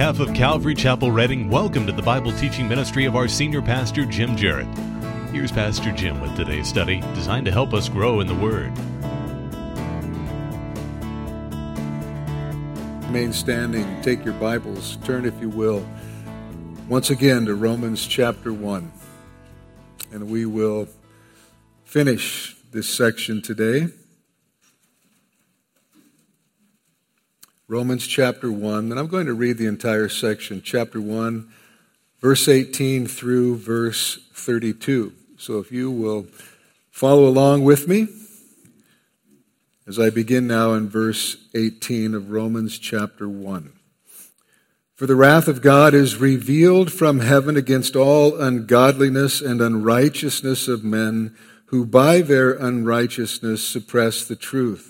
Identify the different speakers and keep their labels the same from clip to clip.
Speaker 1: Behalf of Calvary Chapel Reading, welcome to the Bible teaching ministry of our senior pastor, Jim Jarrett. Here's Pastor Jim with today's study, designed to help us grow in the Word.
Speaker 2: Remain standing. Take your Bibles. Turn, if you will, once again to Romans chapter 1. And we will finish this section today. Romans chapter 1, and I'm going to read the entire section, chapter 1, verse 18 through verse 32. So if you will follow along with me as I begin now in verse 18 of Romans chapter 1. For the wrath of God is revealed from heaven against all ungodliness and unrighteousness of men who by their unrighteousness suppress the truth.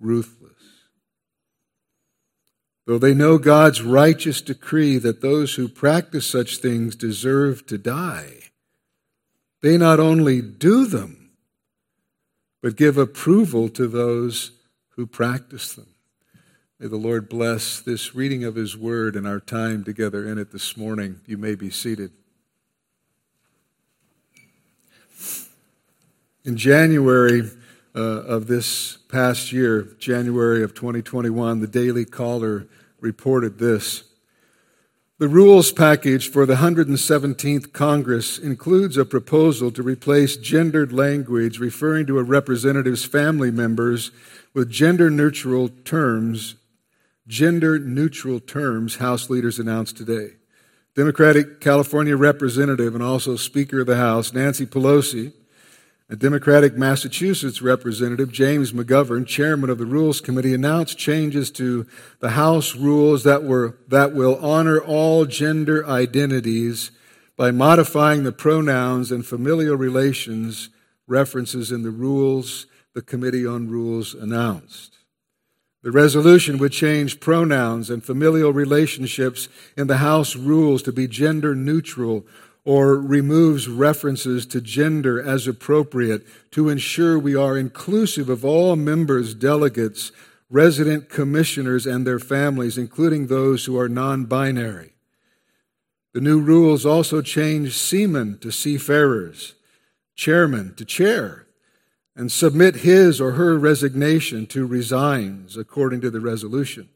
Speaker 2: ruthless. Though they know God's righteous decree that those who practice such things deserve to die, they not only do them, but give approval to those who practice them. May the Lord bless this reading of His Word and our time together in it this morning. You may be seated. In January, uh, of this past year, January of 2021, the Daily Caller reported this. The rules package for the 117th Congress includes a proposal to replace gendered language referring to a representative's family members with gender neutral terms. Gender neutral terms, House leaders announced today. Democratic California Representative and also Speaker of the House, Nancy Pelosi, a Democratic Massachusetts representative, James McGovern, chairman of the Rules Committee, announced changes to the House rules that, were, that will honor all gender identities by modifying the pronouns and familial relations references in the rules the Committee on Rules announced. The resolution would change pronouns and familial relationships in the House rules to be gender neutral or removes references to gender as appropriate to ensure we are inclusive of all members, delegates, resident commissioners, and their families, including those who are non binary. The new rules also change seaman to seafarers, chairman to chair, and submit his or her resignation to resigns, according to the resolution.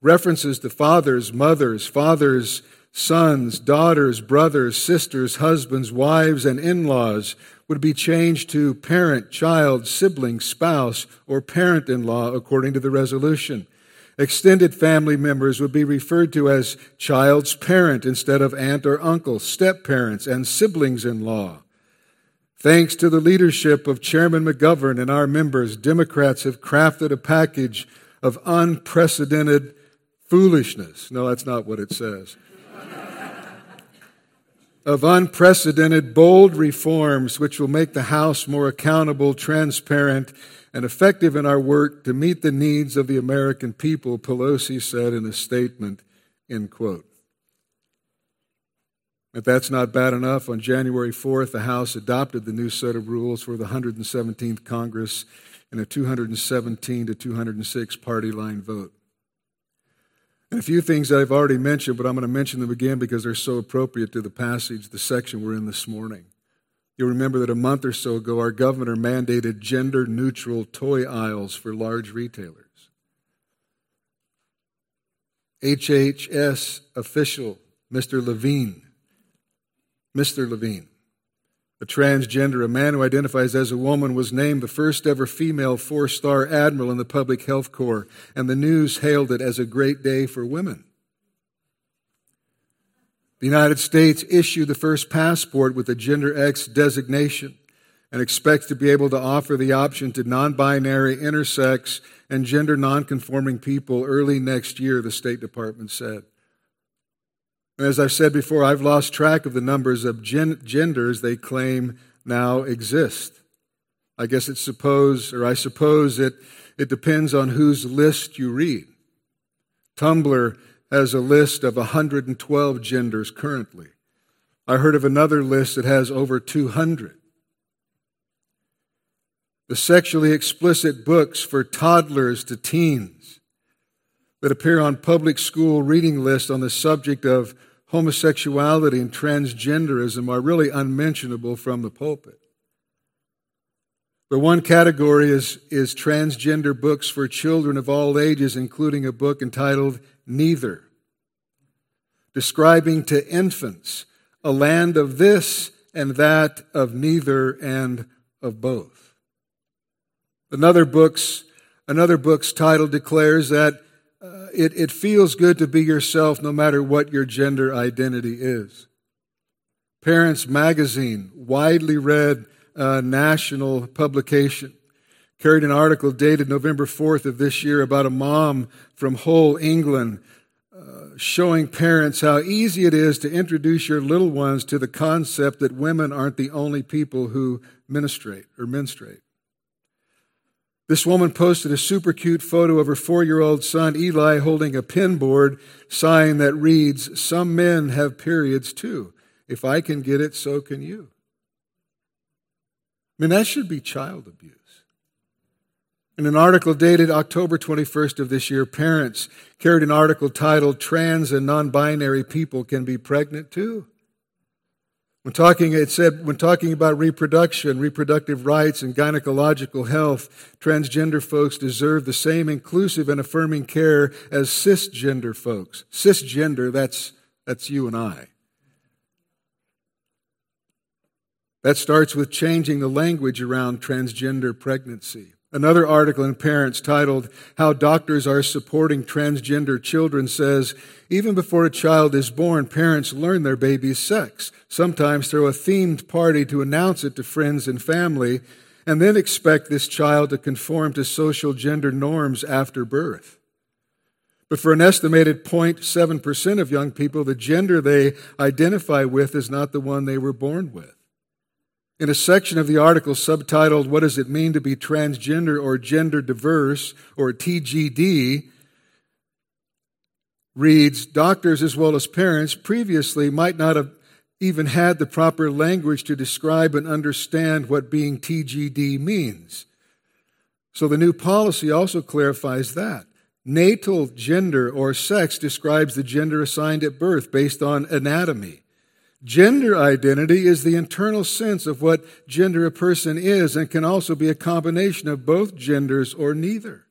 Speaker 2: References to fathers, mothers, fathers, sons, daughters, brothers, sisters, husbands, wives, and in laws would be changed to parent, child, sibling, spouse, or parent in law according to the resolution. Extended family members would be referred to as child's parent instead of aunt or uncle, step parents, and siblings in law. Thanks to the leadership of Chairman McGovern and our members, Democrats have crafted a package of unprecedented foolishness. No, that's not what it says. Of unprecedented, bold reforms which will make the House more accountable, transparent, and effective in our work to meet the needs of the American people, Pelosi said in a statement, end quote. If that's not bad enough, on January 4th, the House adopted the new set of rules for the 117th Congress in a 217 to 206 party line vote. And a few things that I've already mentioned, but I'm going to mention them again because they're so appropriate to the passage, the section we're in this morning. You'll remember that a month or so ago, our governor mandated gender neutral toy aisles for large retailers. HHS official Mr. Levine Mr. Levine, a transgender, a man who identifies as a woman, was named the first ever female four star admiral in the Public Health Corps, and the news hailed it as a great day for women. The United States issued the first passport with a Gender X designation and expects to be able to offer the option to non binary, intersex, and gender non-conforming people early next year, the State Department said. And as I've said before, I've lost track of the numbers of gen- genders they claim now exist. I guess it's suppose, or I suppose it, it depends on whose list you read. Tumblr has a list of 112 genders currently. I heard of another list that has over 200. The sexually explicit books for toddlers to teens that appear on public school reading lists on the subject of homosexuality and transgenderism are really unmentionable from the pulpit. But one category is, is transgender books for children of all ages, including a book entitled Neither, describing to infants a land of this and that, of neither and of both. Another book's, another book's title declares that it, it feels good to be yourself no matter what your gender identity is. Parents Magazine, widely read uh, national publication, carried an article dated November 4th of this year about a mom from Hull, England, uh, showing parents how easy it is to introduce your little ones to the concept that women aren't the only people who menstruate or menstruate. This woman posted a super cute photo of her four year old son Eli holding a pinboard sign that reads, Some men have periods too. If I can get it, so can you. I mean, that should be child abuse. In an article dated October 21st of this year, parents carried an article titled Trans and Non Binary People Can Be Pregnant Too. When talking, it said, when talking about reproduction, reproductive rights, and gynecological health, transgender folks deserve the same inclusive and affirming care as cisgender folks. Cisgender, that's, that's you and I. That starts with changing the language around transgender pregnancy. Another article in Parents titled How Doctors Are Supporting Transgender Children says, even before a child is born, parents learn their baby's sex, sometimes throw a themed party to announce it to friends and family, and then expect this child to conform to social gender norms after birth. But for an estimated 0.7% of young people, the gender they identify with is not the one they were born with. In a section of the article subtitled, What Does It Mean to Be Transgender or Gender Diverse, or TGD, reads Doctors as well as parents previously might not have even had the proper language to describe and understand what being TGD means. So the new policy also clarifies that. Natal gender or sex describes the gender assigned at birth based on anatomy. Gender identity is the internal sense of what gender a person is and can also be a combination of both genders or neither.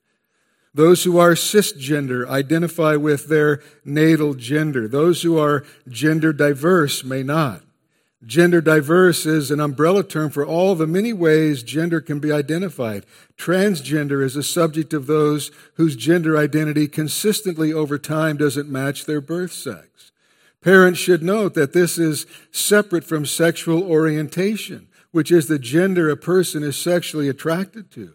Speaker 2: Those who are cisgender identify with their natal gender. Those who are gender diverse may not. Gender diverse is an umbrella term for all the many ways gender can be identified. Transgender is a subject of those whose gender identity consistently over time doesn't match their birth sex. Parents should note that this is separate from sexual orientation. which is the gender a person is sexually attracted to.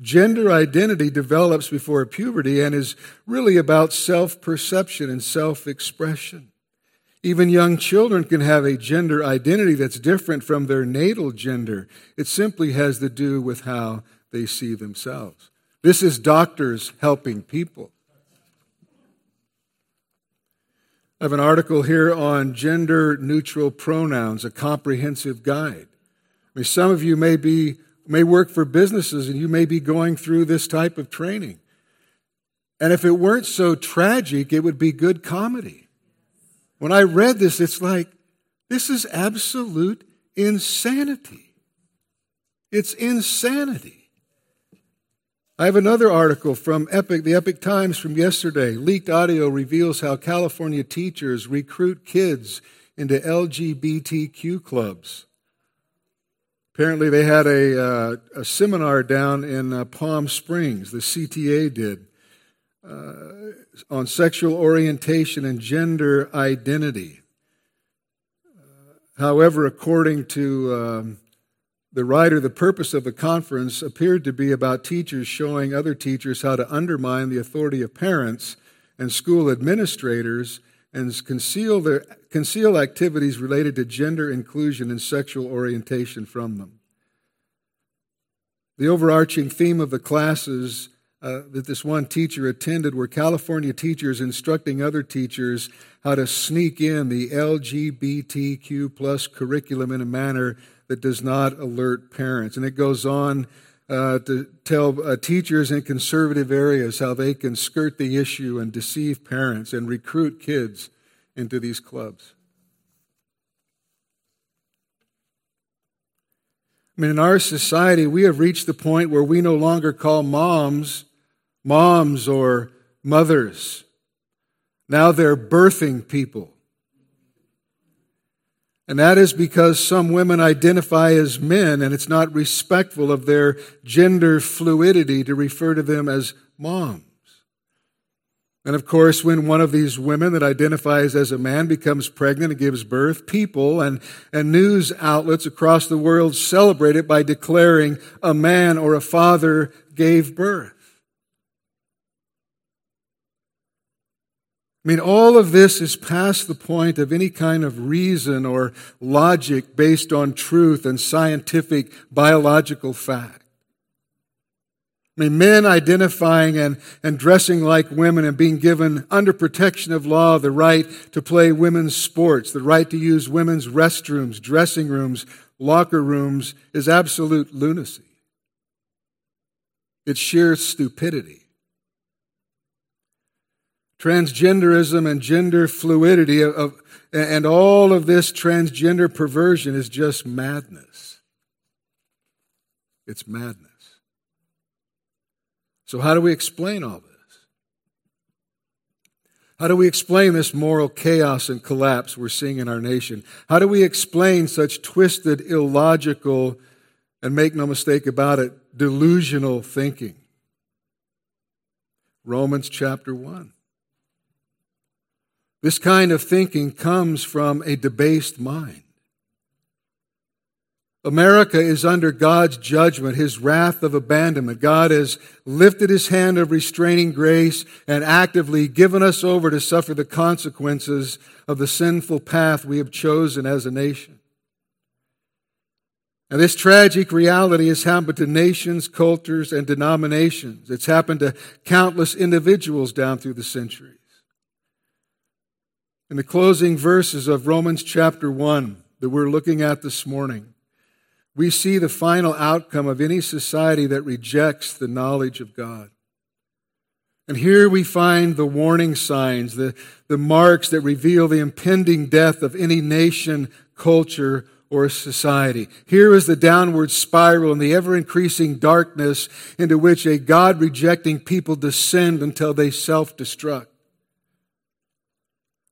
Speaker 2: Gender identity develops before puberty and is really about self perception and self expression. Even young children can have a gender identity that's different from their natal gender. It simply has to do with how they see themselves. This is doctors helping people. I have an article here on gender neutral pronouns, a comprehensive guide. I mean, some of you may be may work for businesses and you may be going through this type of training. And if it weren't so tragic, it would be good comedy. When I read this, it's like, this is absolute insanity. It's insanity. I have another article from Epoch, the Epoch Times from yesterday. Leaked audio reveals how California teachers recruit kids into LGBTQ clubs. Apparently, they had a, uh, a seminar down in uh, Palm Springs, the CTA did, uh, on sexual orientation and gender identity. however, according to um, the writer, the purpose of the conference appeared to be about teachers showing other teachers how to undermine the authority of parents and school administrators and conceal, their, conceal activities related to gender inclusion and sexual orientation from them. The overarching theme of the classes uh, that this one teacher attended were California teachers instructing other teachers how to sneak in the LGBTQ plus curriculum in a manner that does not alert parents. And it goes on uh, to tell uh, teachers in conservative areas how they can skirt the issue and deceive parents and recruit kids into these clubs. I mean, in our society, we have reached the point where we no longer call moms moms or mothers. Now they're birthing people. And that is because some women identify as men, and it's not respectful of their gender fluidity to refer to them as moms. And of course, when one of these women that identifies as a man becomes pregnant and gives birth, people and, and news outlets across the world celebrate it by declaring a man or a father gave birth. I mean, all of this is past the point of any kind of reason or logic based on truth and scientific biological fact. I mean, men identifying and, and dressing like women and being given, under protection of law, the right to play women's sports, the right to use women's restrooms, dressing rooms, locker rooms is absolute lunacy. It's sheer stupidity. Transgenderism and gender fluidity of, of, and all of this transgender perversion is just madness. It's madness. So, how do we explain all this? How do we explain this moral chaos and collapse we're seeing in our nation? How do we explain such twisted, illogical, and make no mistake about it, delusional thinking? Romans chapter 1. This kind of thinking comes from a debased mind. America is under God's judgment, His wrath of abandonment. God has lifted His hand of restraining grace and actively given us over to suffer the consequences of the sinful path we have chosen as a nation. And this tragic reality has happened to nations, cultures, and denominations. It's happened to countless individuals down through the centuries. In the closing verses of Romans chapter 1 that we're looking at this morning, we see the final outcome of any society that rejects the knowledge of God. And here we find the warning signs, the, the marks that reveal the impending death of any nation, culture, or society. Here is the downward spiral and the ever increasing darkness into which a God rejecting people descend until they self destruct.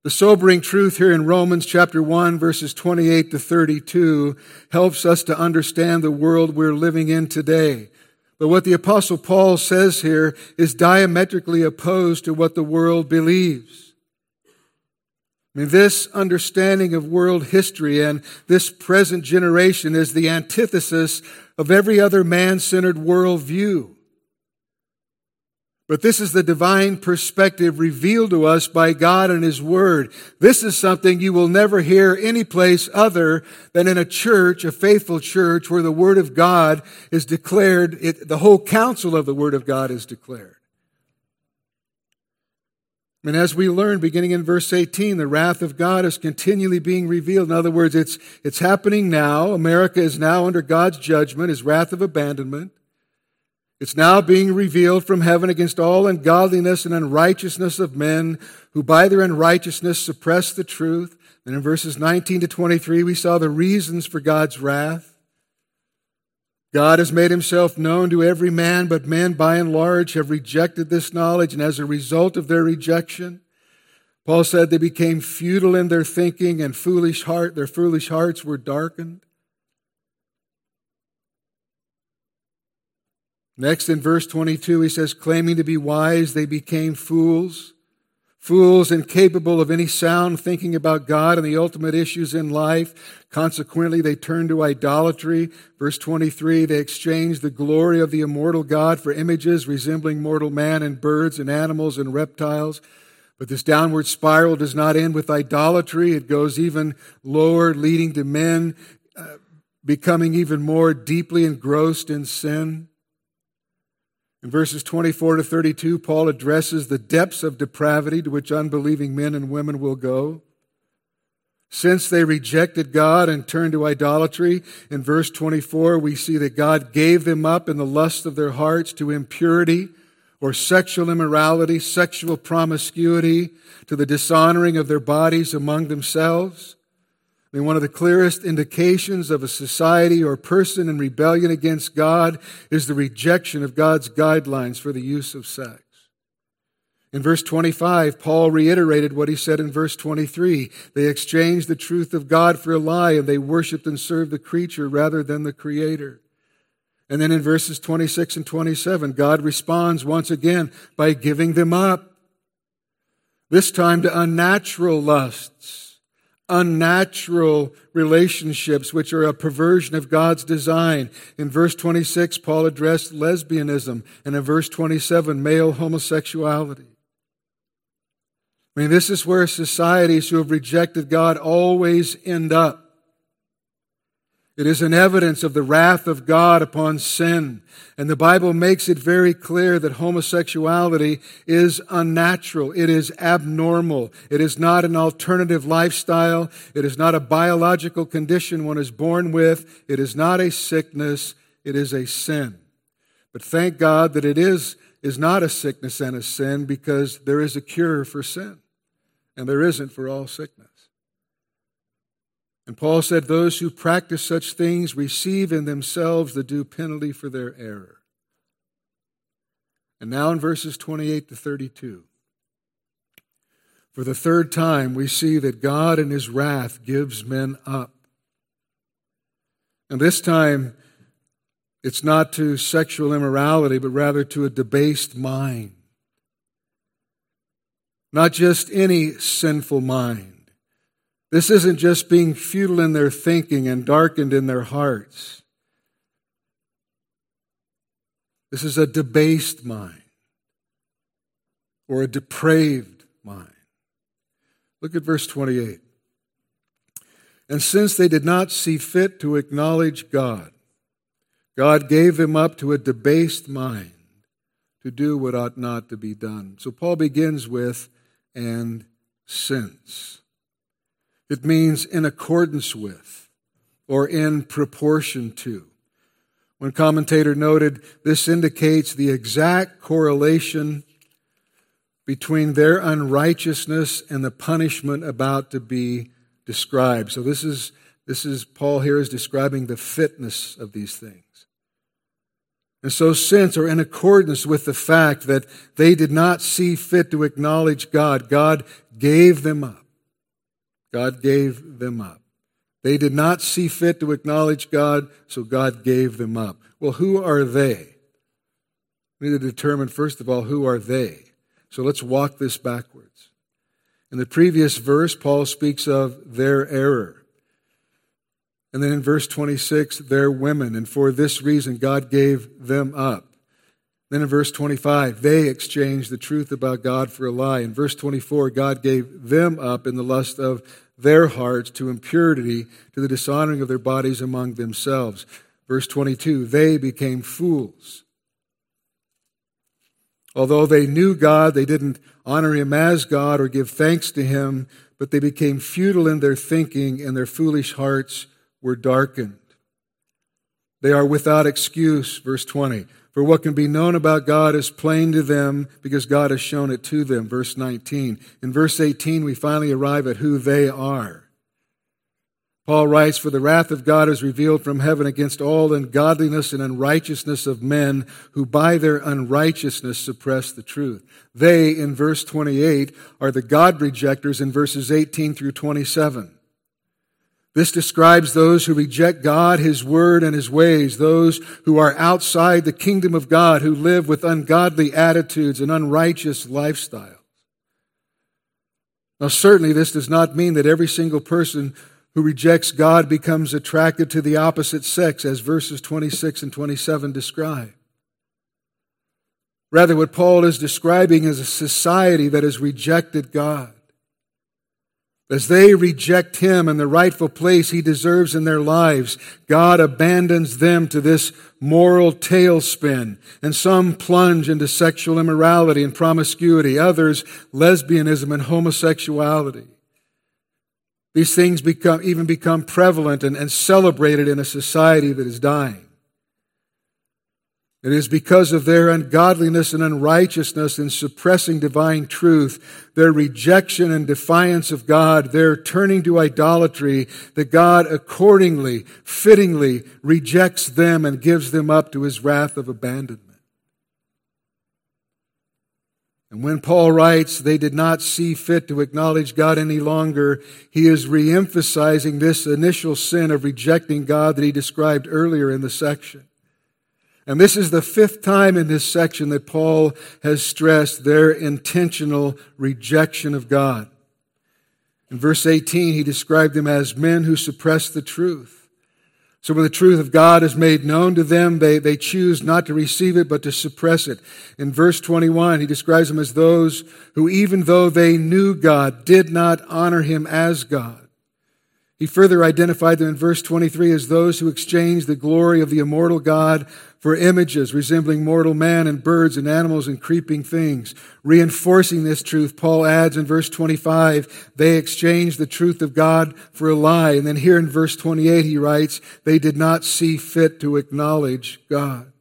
Speaker 2: The sobering truth here in Romans chapter 1 verses 28 to 32 helps us to understand the world we're living in today. But what the apostle Paul says here is diametrically opposed to what the world believes. I mean, this understanding of world history and this present generation is the antithesis of every other man centered worldview. But this is the divine perspective revealed to us by God and His Word. This is something you will never hear any place other than in a church, a faithful church, where the Word of God is declared, it, the whole counsel of the Word of God is declared. And as we learn, beginning in verse 18, the wrath of God is continually being revealed. In other words, it's, it's happening now. America is now under God's judgment, his wrath of abandonment. It's now being revealed from heaven against all ungodliness and unrighteousness of men who by their unrighteousness suppress the truth. And in verses 19 to 23, we saw the reasons for God's wrath. God has made himself known to every man, but men by and large have rejected this knowledge, and as a result of their rejection, Paul said they became futile in their thinking and foolish heart, their foolish hearts were darkened. Next in verse 22, he says, claiming to be wise, they became fools Fools incapable of any sound thinking about God and the ultimate issues in life. Consequently, they turned to idolatry. Verse 23, they exchanged the glory of the immortal God for images resembling mortal man and birds and animals and reptiles. But this downward spiral does not end with idolatry. It goes even lower, leading to men uh, becoming even more deeply engrossed in sin. In verses 24 to 32, Paul addresses the depths of depravity to which unbelieving men and women will go. Since they rejected God and turned to idolatry, in verse 24, we see that God gave them up in the lust of their hearts to impurity or sexual immorality, sexual promiscuity, to the dishonoring of their bodies among themselves. I mean, one of the clearest indications of a society or person in rebellion against God is the rejection of God's guidelines for the use of sex. In verse 25, Paul reiterated what he said in verse 23. They exchanged the truth of God for a lie and they worshiped and served the creature rather than the creator. And then in verses 26 and 27, God responds once again by giving them up. This time to unnatural lusts unnatural relationships, which are a perversion of God's design. In verse 26, Paul addressed lesbianism, and in verse 27, male homosexuality. I mean, this is where societies who have rejected God always end up. It is an evidence of the wrath of God upon sin. And the Bible makes it very clear that homosexuality is unnatural. It is abnormal. It is not an alternative lifestyle. It is not a biological condition one is born with. It is not a sickness. It is a sin. But thank God that it is, is not a sickness and a sin because there is a cure for sin. And there isn't for all sickness. And Paul said, Those who practice such things receive in themselves the due penalty for their error. And now in verses 28 to 32, for the third time, we see that God in his wrath gives men up. And this time, it's not to sexual immorality, but rather to a debased mind. Not just any sinful mind this isn't just being futile in their thinking and darkened in their hearts. This is a debased mind or a depraved mind. Look at verse 28. And since they did not see fit to acknowledge God, God gave him up to a debased mind to do what ought not to be done. So Paul begins with, and since. It means in accordance with or in proportion to. One commentator noted this indicates the exact correlation between their unrighteousness and the punishment about to be described. So this is this is Paul here is describing the fitness of these things. And so since or in accordance with the fact that they did not see fit to acknowledge God, God gave them up. God gave them up. They did not see fit to acknowledge God, so God gave them up. Well, who are they? We need to determine, first of all, who are they. So let's walk this backwards. In the previous verse, Paul speaks of their error. And then in verse 26, their women, and for this reason God gave them up. Then in verse 25, they exchanged the truth about God for a lie. In verse 24, God gave them up in the lust of their hearts to impurity, to the dishonoring of their bodies among themselves. Verse 22, they became fools. Although they knew God, they didn't honor Him as God or give thanks to Him, but they became futile in their thinking and their foolish hearts were darkened. They are without excuse, verse 20. For what can be known about God is plain to them because God has shown it to them, verse 19. In verse 18, we finally arrive at who they are. Paul writes, For the wrath of God is revealed from heaven against all ungodliness and unrighteousness of men who by their unrighteousness suppress the truth. They, in verse 28, are the God rejectors in verses 18 through 27. This describes those who reject God, His Word, and His ways, those who are outside the kingdom of God, who live with ungodly attitudes and unrighteous lifestyles. Now, certainly, this does not mean that every single person who rejects God becomes attracted to the opposite sex, as verses 26 and 27 describe. Rather, what Paul is describing is a society that has rejected God. As they reject him and the rightful place he deserves in their lives, God abandons them to this moral tailspin, and some plunge into sexual immorality and promiscuity, others lesbianism and homosexuality. These things become, even become prevalent and, and celebrated in a society that is dying. It is because of their ungodliness and unrighteousness in suppressing divine truth, their rejection and defiance of God, their turning to idolatry, that God accordingly, fittingly rejects them and gives them up to his wrath of abandonment. And when Paul writes, they did not see fit to acknowledge God any longer, he is reemphasizing this initial sin of rejecting God that he described earlier in the section. And this is the fifth time in this section that Paul has stressed their intentional rejection of God. In verse 18, he described them as men who suppress the truth. So when the truth of God is made known to them, they, they choose not to receive it, but to suppress it. In verse 21, he describes them as those who, even though they knew God, did not honor him as God. He further identified them in verse 23 as those who exchanged the glory of the immortal God for images resembling mortal man and birds and animals and creeping things. Reinforcing this truth, Paul adds in verse 25, they exchanged the truth of God for a lie. And then here in verse 28, he writes, they did not see fit to acknowledge God.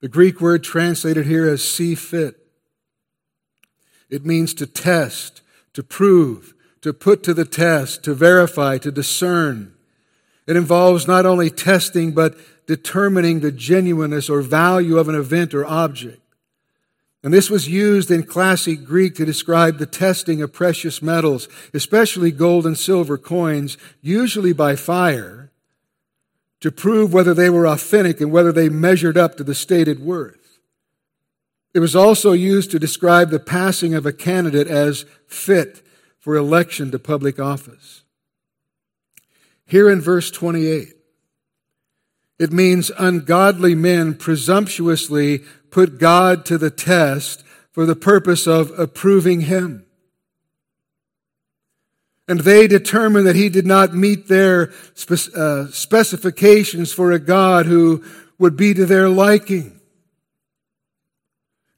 Speaker 2: The Greek word translated here as see fit. It means to test to prove, to put to the test, to verify, to discern. It involves not only testing, but determining the genuineness or value of an event or object. And this was used in classic Greek to describe the testing of precious metals, especially gold and silver coins, usually by fire, to prove whether they were authentic and whether they measured up to the stated worth. It was also used to describe the passing of a candidate as fit for election to public office. Here in verse 28, it means ungodly men presumptuously put God to the test for the purpose of approving him. And they determined that he did not meet their uh, specifications for a God who would be to their liking.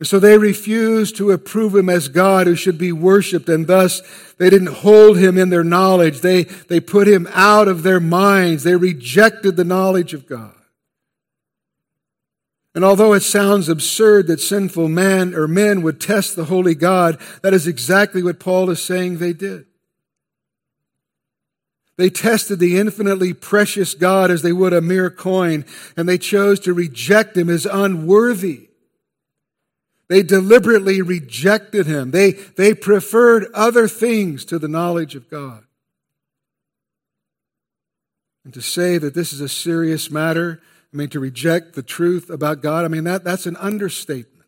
Speaker 2: So they refused to approve him as God who should be worshiped, and thus they didn't hold him in their knowledge. They, they put him out of their minds. They rejected the knowledge of God. And although it sounds absurd that sinful man or men would test the holy God, that is exactly what Paul is saying they did. They tested the infinitely precious God as they would a mere coin, and they chose to reject him as unworthy. They deliberately rejected him. They, they preferred other things to the knowledge of God. And to say that this is a serious matter, I mean, to reject the truth about God, I mean, that, that's an understatement.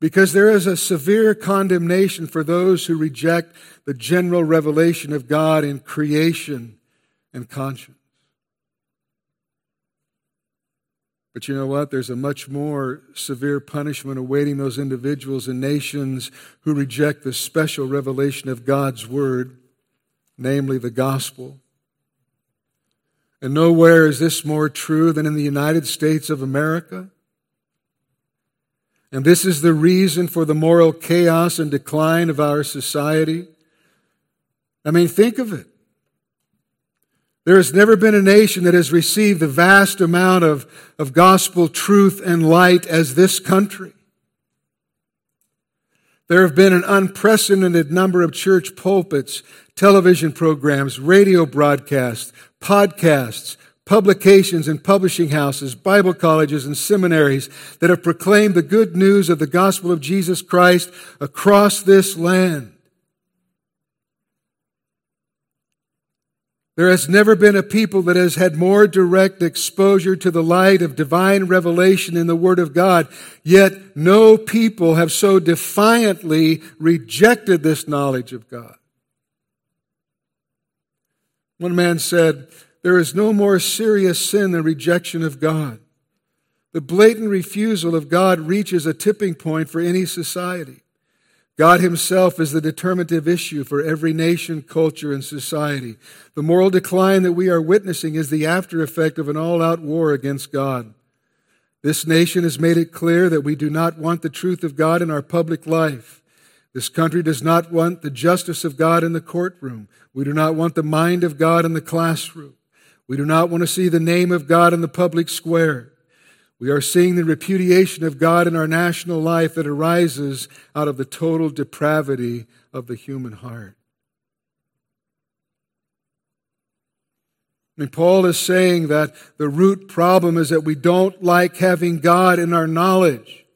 Speaker 2: because there is a severe condemnation for those who reject the general revelation of God in creation and conscience. But you know what? There's a much more severe punishment awaiting those individuals and nations who reject the special revelation of God's Word, namely the gospel. And nowhere is this more true than in the United States of America. And this is the reason for the moral chaos and decline of our society. I mean, think of it. There has never been a nation that has received the vast amount of, of gospel truth and light as this country. There have been an unprecedented number of church pulpits, television programs, radio broadcasts, podcasts, publications and publishing houses, Bible colleges and seminaries that have proclaimed the good news of the gospel of Jesus Christ across this land. There has never been a people that has had more direct exposure to the light of divine revelation in the Word of God, yet no people have so defiantly rejected this knowledge of God. One man said, There is no more serious sin than rejection of God. The blatant refusal of God reaches a tipping point for any society. God Himself is the determinative issue for every nation, culture, and society. The moral decline that we are witnessing is the after effect of an all out war against God. This nation has made it clear that we do not want the truth of God in our public life. This country does not want the justice of God in the courtroom. We do not want the mind of God in the classroom. We do not want to see the name of God in the public square. We are seeing the repudiation of God in our national life that arises out of the total depravity of the human heart. Mean, Paul is saying that the root problem is that we don't like having God in our knowledge.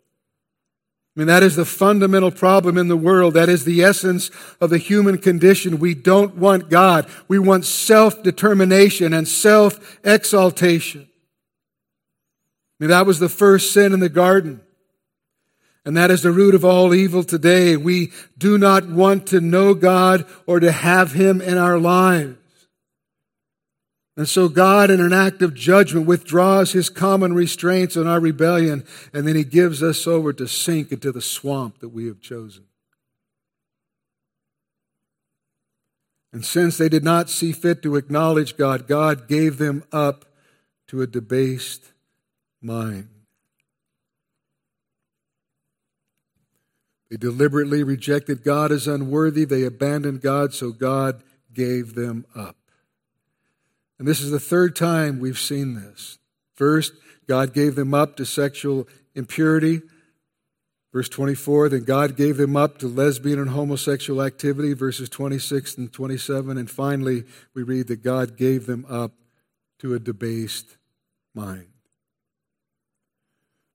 Speaker 2: I mean, that is the fundamental problem in the world. That is the essence of the human condition. We don't want God. We want self determination and self that was the first sin in the garden. And that is the root of all evil today. We do not want to know God or to have Him in our lives. And so God, in an act of judgment, withdraws His common restraints on our rebellion, and then He gives us over to sink into the swamp that we have chosen. And since they did not see fit to acknowledge God, God gave them up to a debased mind. They deliberately rejected God as unworthy. They abandoned God, so God gave them up. And this is the third time we've seen this. First, God gave them up to sexual impurity. Verse 24, then God gave them up to lesbian and homosexual activity. Verses 26 and 27. And finally, we read that God gave them up to a debased mind.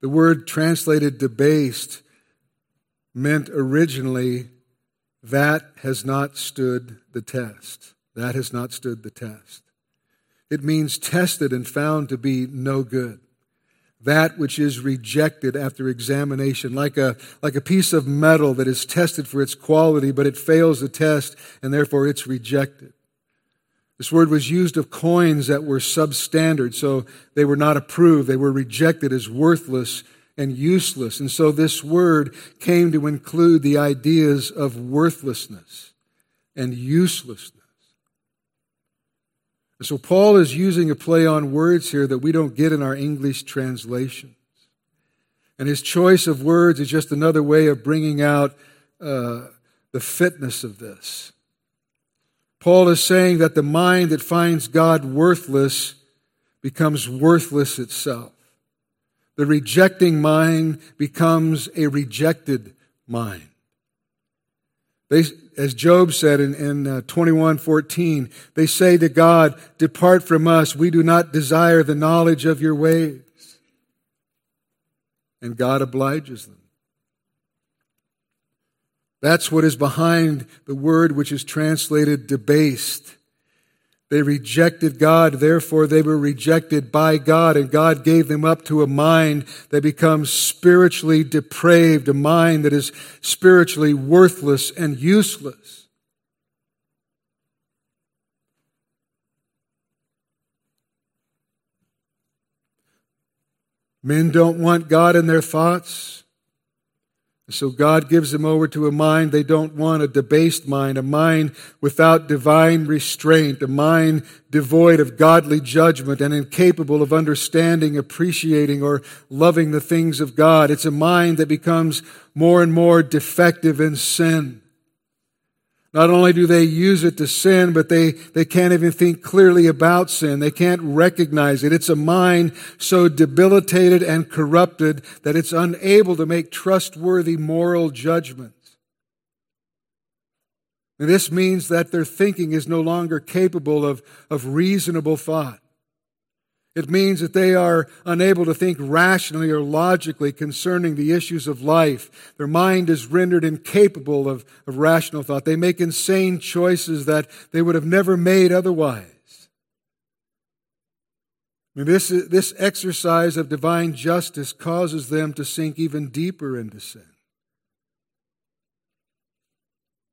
Speaker 2: The word translated debased meant originally that has not stood the test. That has not stood the test. It means tested and found to be no good. That which is rejected after examination, like a, like a piece of metal that is tested for its quality, but it fails the test and therefore it's rejected. This word was used of coins that were substandard, so they were not approved. They were rejected as worthless and useless. And so this word came to include the ideas of worthlessness and uselessness. And so Paul is using a play on words here that we don't get in our English translations. And his choice of words is just another way of bringing out uh, the fitness of this. Paul is saying that the mind that finds God worthless becomes worthless itself. The rejecting mind becomes a rejected mind. They, as Job said in, in uh, 21:14, they say to God, "Depart from us; we do not desire the knowledge of your ways." And God obliges them. That's what is behind the word which is translated debased. They rejected God, therefore they were rejected by God, and God gave them up to a mind that becomes spiritually depraved, a mind that is spiritually worthless and useless. Men don't want God in their thoughts. So God gives them over to a mind they don't want, a debased mind, a mind without divine restraint, a mind devoid of godly judgment and incapable of understanding, appreciating, or loving the things of God. It's a mind that becomes more and more defective in sin. Not only do they use it to sin, but they, they can't even think clearly about sin. They can't recognize it. It's a mind so debilitated and corrupted that it's unable to make trustworthy moral judgments. And this means that their thinking is no longer capable of, of reasonable thought. It means that they are unable to think rationally or logically concerning the issues of life. Their mind is rendered incapable of, of rational thought. They make insane choices that they would have never made otherwise. This, this exercise of divine justice causes them to sink even deeper into sin.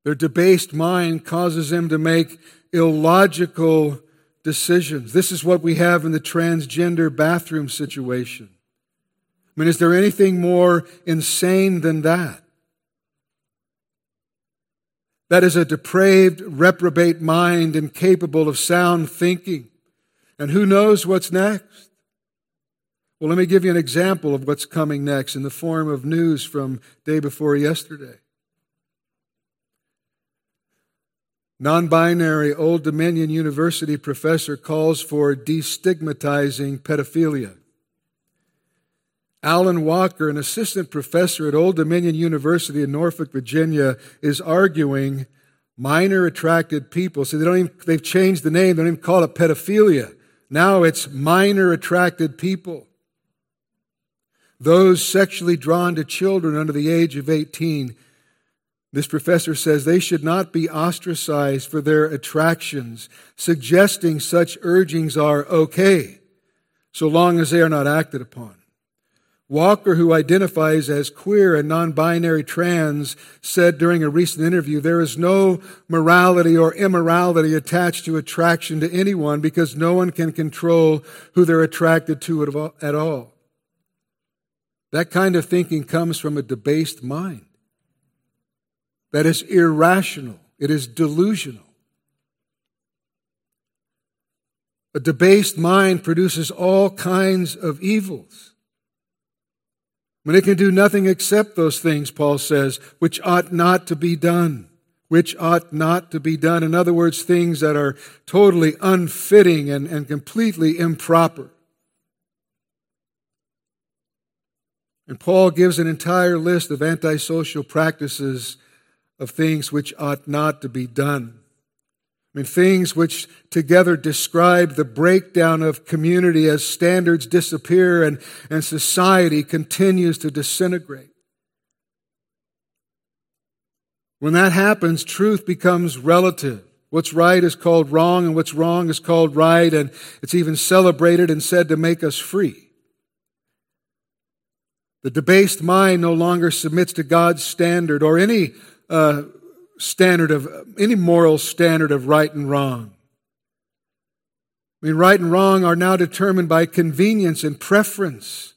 Speaker 2: Their debased mind causes them to make illogical decisions. This is what we have in the transgender bathroom situation. I mean, is there anything more insane than that? That is a depraved, reprobate mind incapable of sound thinking. And who knows what's next? Well, let me give you an example of what's coming next in the form of news from day before yesterday. Non binary Old Dominion University professor calls for destigmatizing pedophilia. Allyn Walker, an assistant professor at Old Dominion University in Norfolk, Virginia, is arguing minor attracted people. So they don't even, they've changed the name. They don't even call it pedophilia. Now it's minor attracted people. Those sexually drawn to children under the age of 18 this professor says they should not be ostracized for their attractions, suggesting such urgings are okay, so long as they are not acted upon. Walker, who identifies as queer and non binary trans, said during a recent interview there is no morality or immorality attached to attraction to anyone because no one can control who they're attracted to at all. That kind of thinking comes from a debased mind that is irrational, it is delusional. A debased mind produces all kinds of evils. When it can do nothing except those things, Paul says, which ought not to be done. Which ought not to be done. In other words, things that are totally unfitting and, and completely improper. And Paul gives an entire list of antisocial practices of things which ought not to be done. I mean, things which together describe the breakdown of community as standards disappear and, and society continues to disintegrate. When that happens, truth becomes relative. What's right is called wrong, and what's wrong is called right, and it's even celebrated and said to make us free. The debased mind no longer submits to God's standard or any uh, standard of any moral standard of right and wrong. I mean, right and wrong are now determined by convenience and preference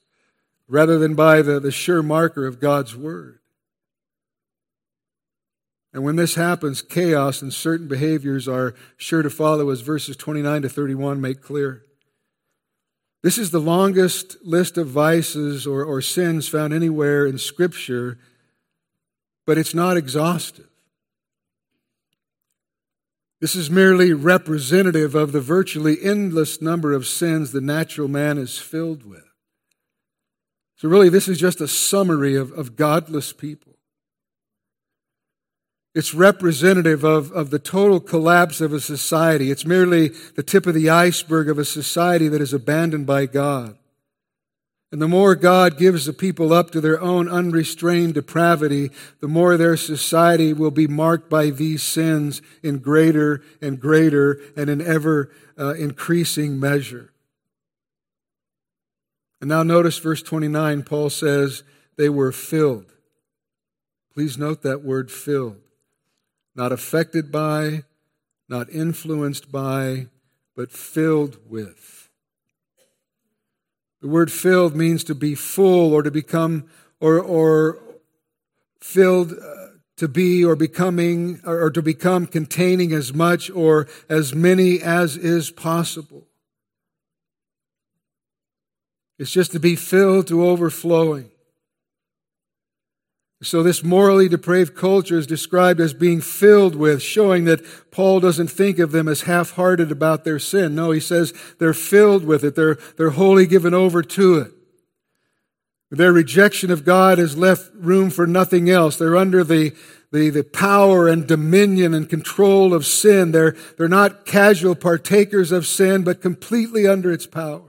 Speaker 2: rather than by the, the sure marker of God's Word. And when this happens, chaos and certain behaviors are sure to follow, as verses 29 to 31 make clear. This is the longest list of vices or, or sins found anywhere in Scripture but it's not exhaustive. This is merely representative of the virtually endless number of sins the natural man is filled with. So, really, this is just a summary of, of godless people. It's representative of, of the total collapse of a society. It's merely the tip of the iceberg of a society that is abandoned by God. And the more God gives the people up to their own unrestrained depravity, the more their society will be marked by these sins in greater and greater and in ever uh, increasing measure. And now notice verse 29, Paul says, they were filled. Please note that word filled. Not affected by, not influenced by, but filled with. The word filled means to be full or to become or, or filled uh, to be or becoming or, or to become containing as much or as many as is possible. It's just to be filled to overflowing. So, this morally depraved culture is described as being filled with, showing that Paul doesn't think of them as half hearted about their sin. No, he says they're filled with it, they're, they're wholly given over to it. Their rejection of God has left room for nothing else. They're under the, the, the power and dominion and control of sin. They're, they're not casual partakers of sin, but completely under its power.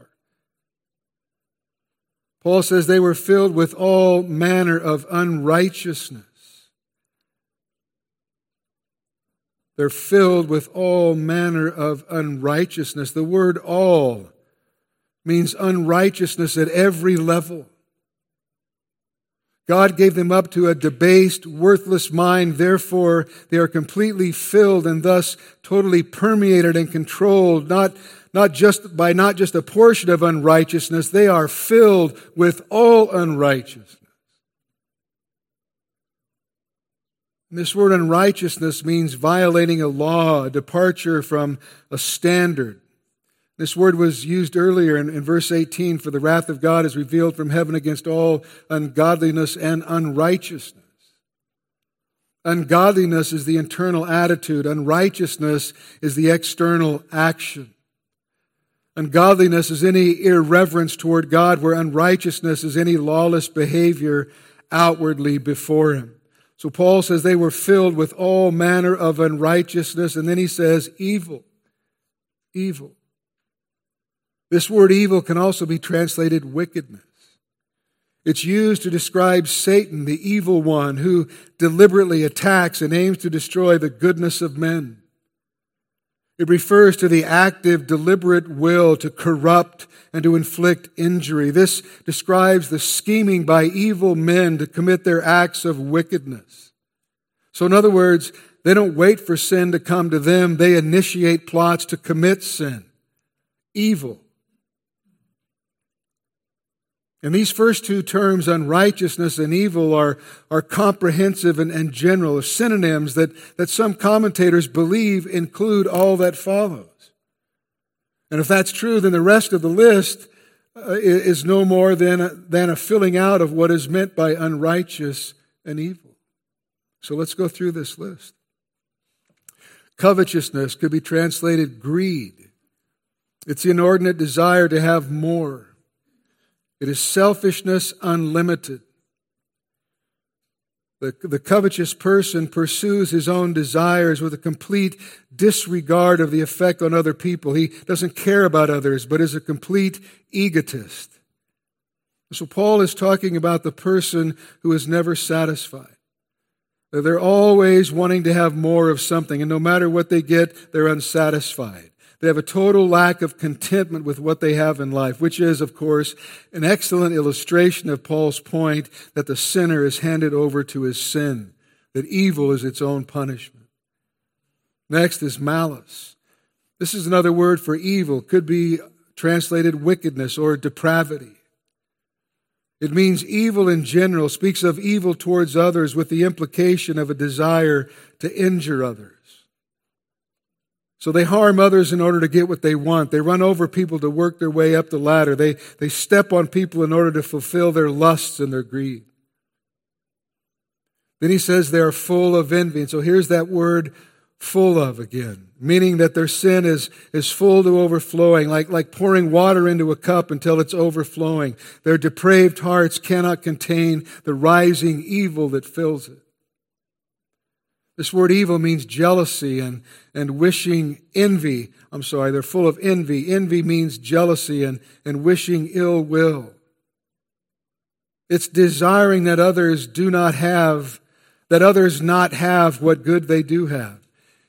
Speaker 2: Paul says they were filled with all manner of unrighteousness. They're filled with all manner of unrighteousness. The word all means unrighteousness at every level. God gave them up to a debased, worthless mind. Therefore, they are completely filled and thus totally permeated and controlled, not not just by not just a portion of unrighteousness, they are filled with all unrighteousness. And this word unrighteousness means violating a law, a departure from a standard. This word was used earlier in, in, verse 18 for the wrath of God is revealed from heaven against all ungodliness and unrighteousness. Ungodliness is the internal attitude, unrighteousness is the external action. Ungodliness is any irreverence toward God, where unrighteousness is any lawless behavior outwardly before Him. So Paul says they were filled with all manner of unrighteousness, and then he says evil. Evil. This word evil can also be translated wickedness. It's used to describe Satan, the evil one, who deliberately attacks and aims to destroy the goodness of men. It refers to the active, deliberate will to corrupt and to inflict injury. This describes the scheming by evil men to commit their acts of wickedness. So, in other words, they don't wait for sin to come to them, they initiate plots to commit sin. Evil. And these first two terms, unrighteousness and evil, are, are comprehensive and, and general, synonyms that, that some commentators believe include all that follows. And if that's true, then the rest of the list uh, is no more than a, than a filling out of what is meant by unrighteous and evil. So let's go through this list. Covetousness could be translated greed. It's the inordinate desire to have more. It is selfishness unlimited. The, the covetous person pursues his own desires with a complete disregard of the effect on other people. He doesn't care about others, but is a complete egotist. So Paul is talking about the person who is never satisfied. They're always wanting to have more of something, and no matter what they get, they're unsatisfied. They have a total lack of contentment with what they have in life, which is, of course, an excellent illustration of Paul's point that the sinner is handed over to his sin, that evil is its own punishment. Next is malice. This is another word for evil, could be translated wickedness or depravity. It means evil in general, speaks of evil towards others with the implication of a desire to injure others. So they harm others in order to get what they want. They run over people to work their way up the ladder. They, they step on people in order to fulfill their lusts and their greed. Then he says they are full of envy. And so here's that word full of again, meaning that their sin is, is full to overflowing, like, like pouring water into a cup until it's overflowing. Their depraved hearts cannot contain the rising evil that fills it. This word evil means jealousy and, and wishing envy. I'm sorry, they're full of envy. Envy means jealousy and, and wishing ill will. It's desiring that others do not have, that others not have what good they do have.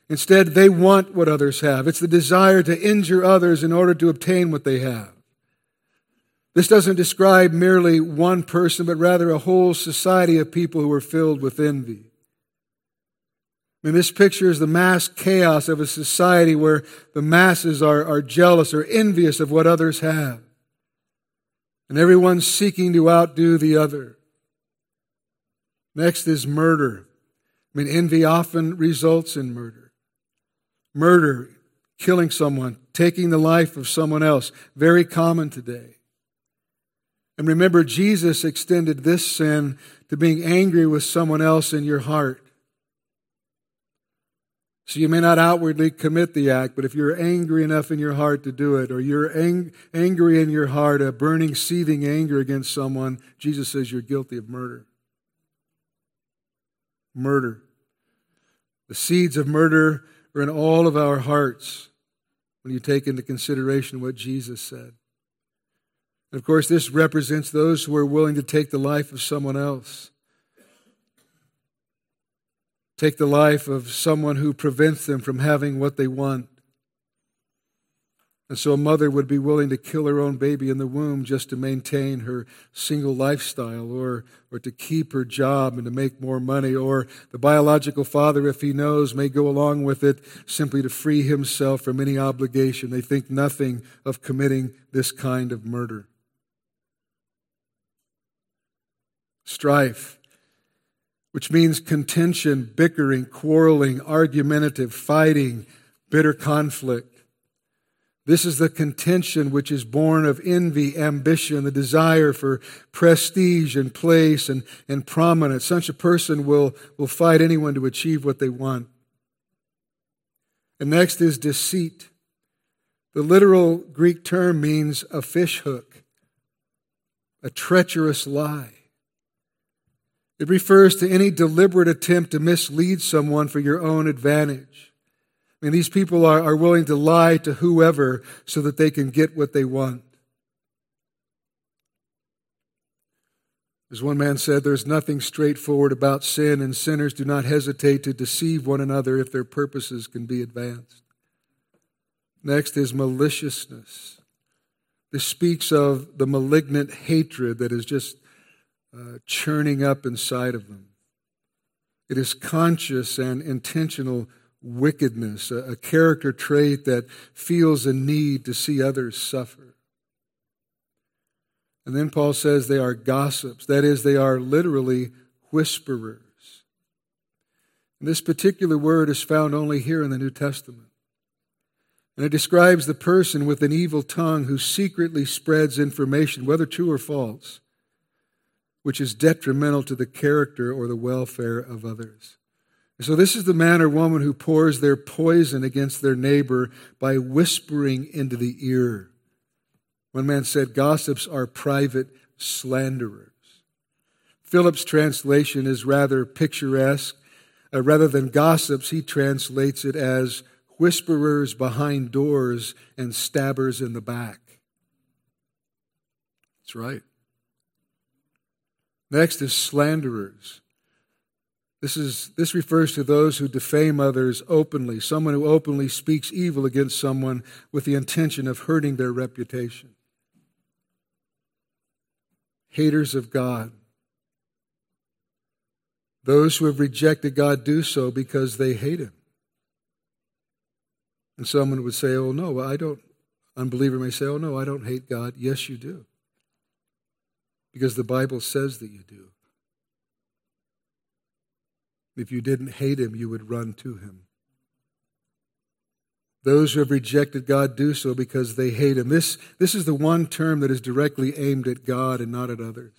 Speaker 2: Instead, they want what others have. It's the desire to injure others in order to obtain what they have. This doesn't describe merely one person, but rather a whole society of people who are filled with envy. I mean, this picture is the mass chaos of a society where the masses are, are jealous or envious of what others have. And everyone's seeking to outdo the other. Next is murder. I mean, envy often results in murder. Murder, killing someone, taking the life of someone else, very common today. And remember, Jesus extended this sin to being angry with someone else in your heart. So you may not outwardly commit the act, but if you're angry enough in your heart to do it, or you're ang- angry in your heart, a burning, seething anger against someone, Jesus says you're guilty of murder. Murder. The seeds of murder are in all of our hearts when you take into consideration what Jesus said. And of course, this represents those who are willing to take the life of someone else. Take the life of someone who prevents them from having what they want. And so a mother would be willing to kill her own baby in the womb just to maintain her single lifestyle or, or to keep her job and to make more money. Or the biological father, if he knows, may go along with it simply to free himself from any obligation. They think nothing of committing this kind of murder. Strife, which means contention, bickering, quarreling, argumentative, fighting, bitter conflict. This is the contention which is born of envy, ambition, the desire for prestige and place and, and prominence. Such a person will, will fight anyone to achieve what they want. And next is deceit. The literal Greek term means a fish hook, a treacherous lie. It refers to any deliberate attempt to mislead someone for your own advantage. I mean, these people are, are willing to lie to whoever so that they can get what they want. As one man said, there's nothing straightforward about sin, and sinners do not hesitate to deceive one another if their purposes can be advanced. Next is maliciousness. This speaks of the malignant hatred that is just uh, churning up inside of them. It is conscious and intentional wickedness, a, a character trait that feels a need to see others suffer. And then Paul says they are gossips. That is, they are literally whisperers. And this particular word is found only here in the New Testament. And it describes the person with an evil tongue who secretly spreads information, whether true or false, which is detrimental to the character or the welfare of others. So, this is the man or woman who pours their poison against their neighbor by whispering into the ear. One man said, Gossips are private slanderers. Phillips' translation is rather picturesque. Uh, rather than gossips, he translates it as whisperers behind doors and stabbers in the back. That's right. Next is slanderers. This, is, this refers to those who defame others openly, someone who openly speaks evil against someone with the intention of hurting their reputation. Haters of God. Those who have rejected God do so because they hate Him. And someone would say, Oh, no, I don't. Unbeliever may say, Oh, no, I don't hate God. Yes, you do. Because the Bible says that you do. If you didn't hate him, you would run to him. Those who have rejected God do so because they hate him. This, this is the one term that is directly aimed at God and not at others.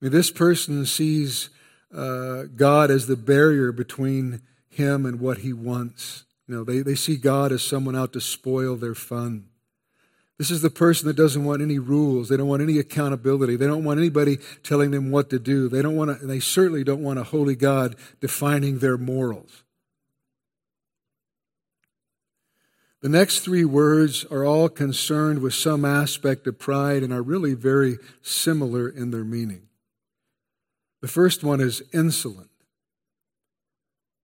Speaker 2: I mean, this person sees uh, God as the barrier between him and what he wants. You know, they, they see God as someone out to spoil their fun. This is the person that doesn't want any rules. They don't want any accountability. They don't want anybody telling them what to do. They don't want to, they certainly don't want a holy God defining their morals. The next three words are all concerned with some aspect of pride and are really very similar in their meaning. The first one is insolent.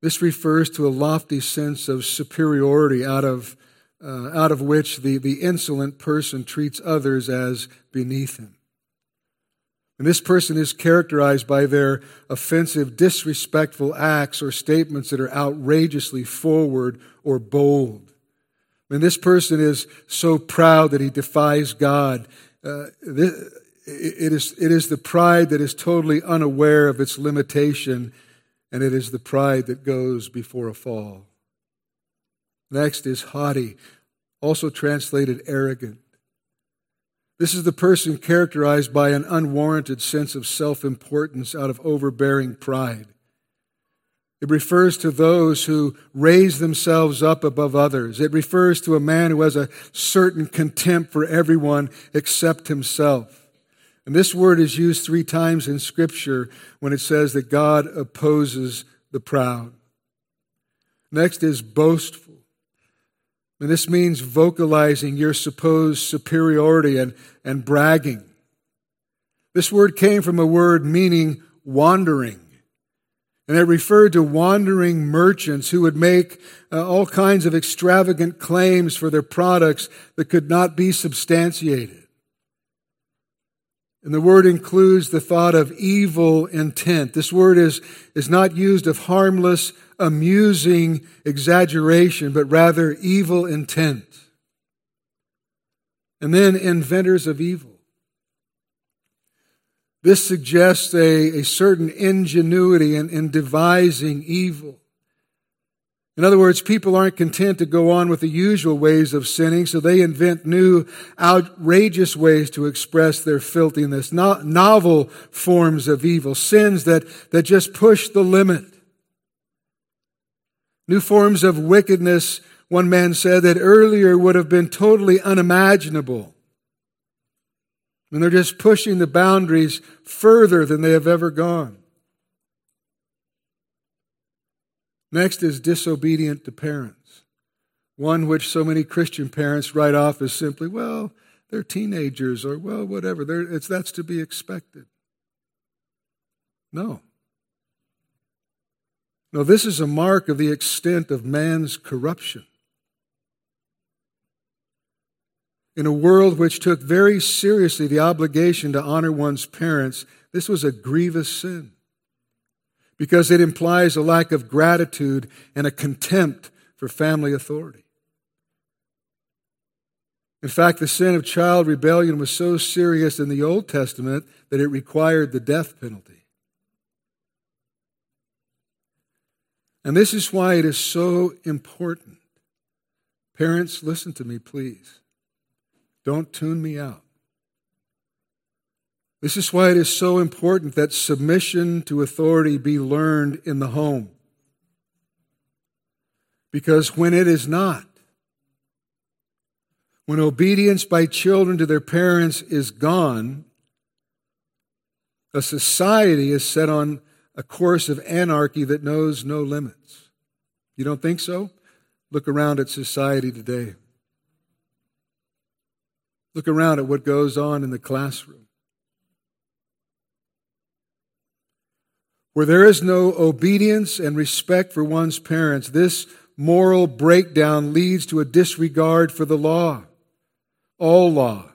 Speaker 2: This refers to a lofty sense of superiority out of, uh, out of which the, the insolent person treats others as beneath him. And this person is characterized by their offensive, disrespectful acts or statements that are outrageously forward or bold. And this person is so proud that he defies God. Uh, this, it, is, it is the pride that is totally unaware of its limitation, and it is the pride that goes before a fall. Next is haughty, also translated arrogant. This is the person characterized by an unwarranted sense of self importance out of overbearing pride. It refers to those who raise themselves up above others. It refers to a man who has a certain contempt for everyone except himself. And this word is used three times in Scripture when it says that God opposes the proud. Next is boastful. And this means vocalizing your supposed superiority and, and bragging. This word came from a word meaning wandering. And it referred to wandering merchants who would make uh, all kinds of extravagant claims for their products that could not be substantiated. And the word includes the thought of evil intent. This word is, is not used of harmless, amusing exaggeration, but rather evil intent. And then inventors of evil. This suggests a, a certain ingenuity in, in devising evil. In other words, people aren't content to go on with the usual ways of sinning, so they invent new, outrageous ways to express their filthiness, no, novel forms of evil, sins that, that just push the limit. New forms of wickedness, one man said, that earlier would have been totally unimaginable. And they're just pushing the boundaries further than they have ever gone. Next is disobedient to parents. One which so many Christian parents write off as simply, well, they're teenagers or, well, whatever. it's, that's to be expected. No. No, this is a mark of the extent of man's corruption. In a world which took very seriously the obligation to honor one's parents, this was a grievous sin because it implies a lack of gratitude and a contempt for family authority. In fact, the sin of child rebellion was so serious in the Old Testament that it required the death penalty. And this is why it is so important. Parents, listen to me, please. Don't tune me out. This is why it is so important that submission to authority be learned in the home. Because when it is not, when obedience by children to their parents is gone, a society is set on a course of anarchy that knows no limits. You don't think so? Look around at society today. Look around at what goes on in the classroom. Where there is no obedience and respect for one's parents, this moral breakdown leads to a disregard for the law, all law.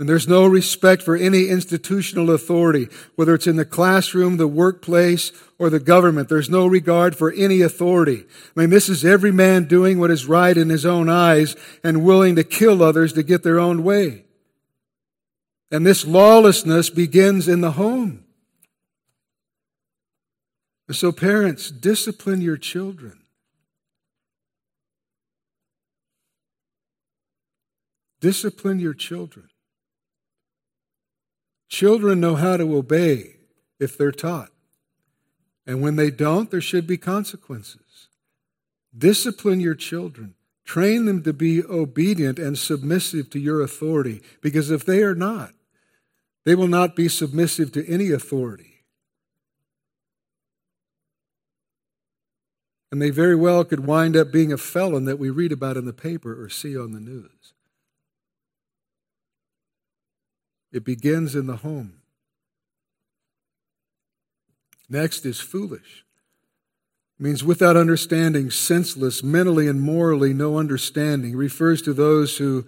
Speaker 2: And there's no respect for any institutional authority, whether it's in the classroom, the workplace, or the government. There's no regard for any authority. I mean, this is every man doing what is right in his own eyes and willing to kill others to get their own way. And this lawlessness begins in the home. So, parents, discipline your children. Discipline your children. Children know how to obey if they're taught. And when they don't, there should be consequences. Discipline your children. Train them to be obedient and submissive to your authority, because if they are not, they will not be submissive to any authority. And they very well could wind up being a felon that we read about in the paper or see on the news. It begins in the home. Next is foolish. It means without understanding, senseless, mentally and morally no understanding. It refers to those who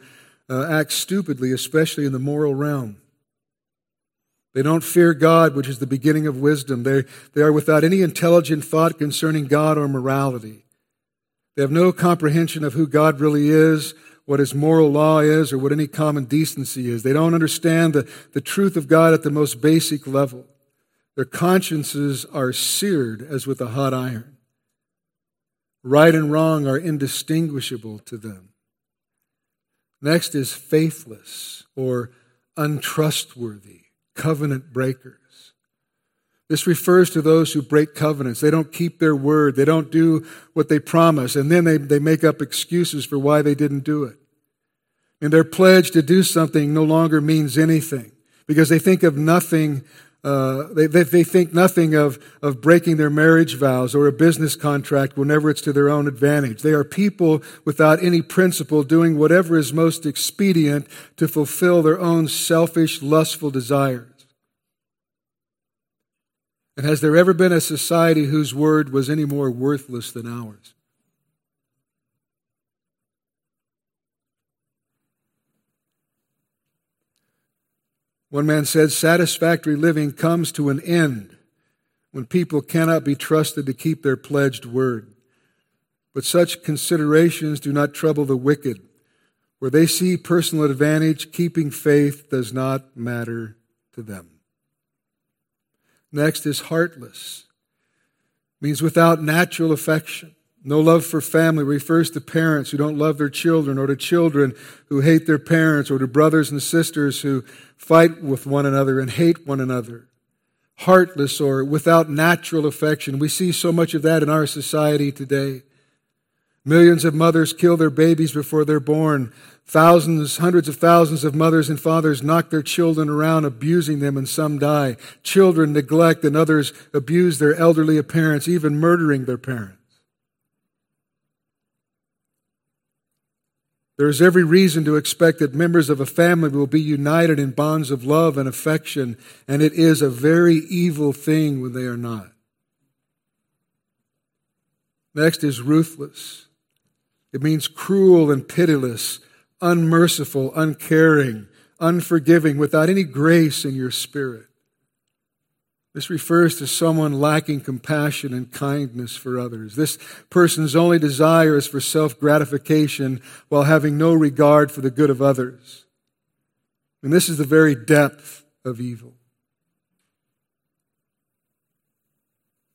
Speaker 2: uh, act stupidly, especially in the moral realm. They don't fear God, which is the beginning of wisdom. They, they are without any intelligent thought concerning God or morality. They have no comprehension of who God really is, what his moral law is, or what any common decency is. They don't understand the, the truth of God at the most basic level. Their consciences are seared as with a hot iron. Right and wrong are indistinguishable to them. Next is faithless or untrustworthy, covenant breakers. This refers to those who break covenants. They don't keep their word. They don't do what they promise. And then they, they make up excuses for why they didn't do it. And their pledge to do something no longer means anything because they think of nothing uh, they, they, they, think nothing of, of breaking their marriage vows or a business contract whenever it's to their own advantage. They are people without any principle doing whatever is most expedient to fulfill their own selfish, lustful desires. And has there ever been a society whose word was any more worthless than ours? One man said, satisfactory living comes to an end when people cannot be trusted to keep their pledged word. But such considerations do not trouble the wicked. Where they see personal advantage, keeping faith does not matter to them. Next is heartless, means without natural affection. No love for family refers to parents who don't love their children, or to children who hate their parents, or to brothers and sisters who fight with one another and hate one another. Heartless or without natural affection. We see so much of that in our society today. Millions of mothers kill their babies before they're born. Thousands, hundreds of thousands of mothers and fathers knock their children around, abusing them, and some die. Children neglect and others abuse their elderly parents, even murdering their parents. There is every reason to expect that members of a family will be united in bonds of love and affection, and it is a very evil thing when they are not. Next is ruthless. It means cruel and pitiless, unmerciful, uncaring, unforgiving, without any grace in your spirit. This refers to someone lacking compassion and kindness for others. This person's only desire is for self gratification while having no regard for the good of others. And this is the very depth of evil.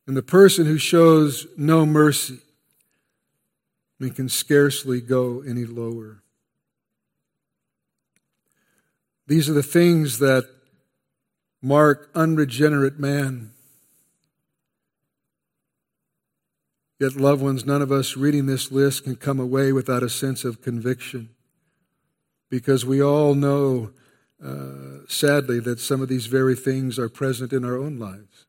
Speaker 2: And the person who shows no mercy can scarcely go any lower. These are the things that mark unregenerate man. Yet, loved ones, none of us reading this list can come away without a sense of conviction because we all know, uh, sadly, that some of these very things are present in our own lives.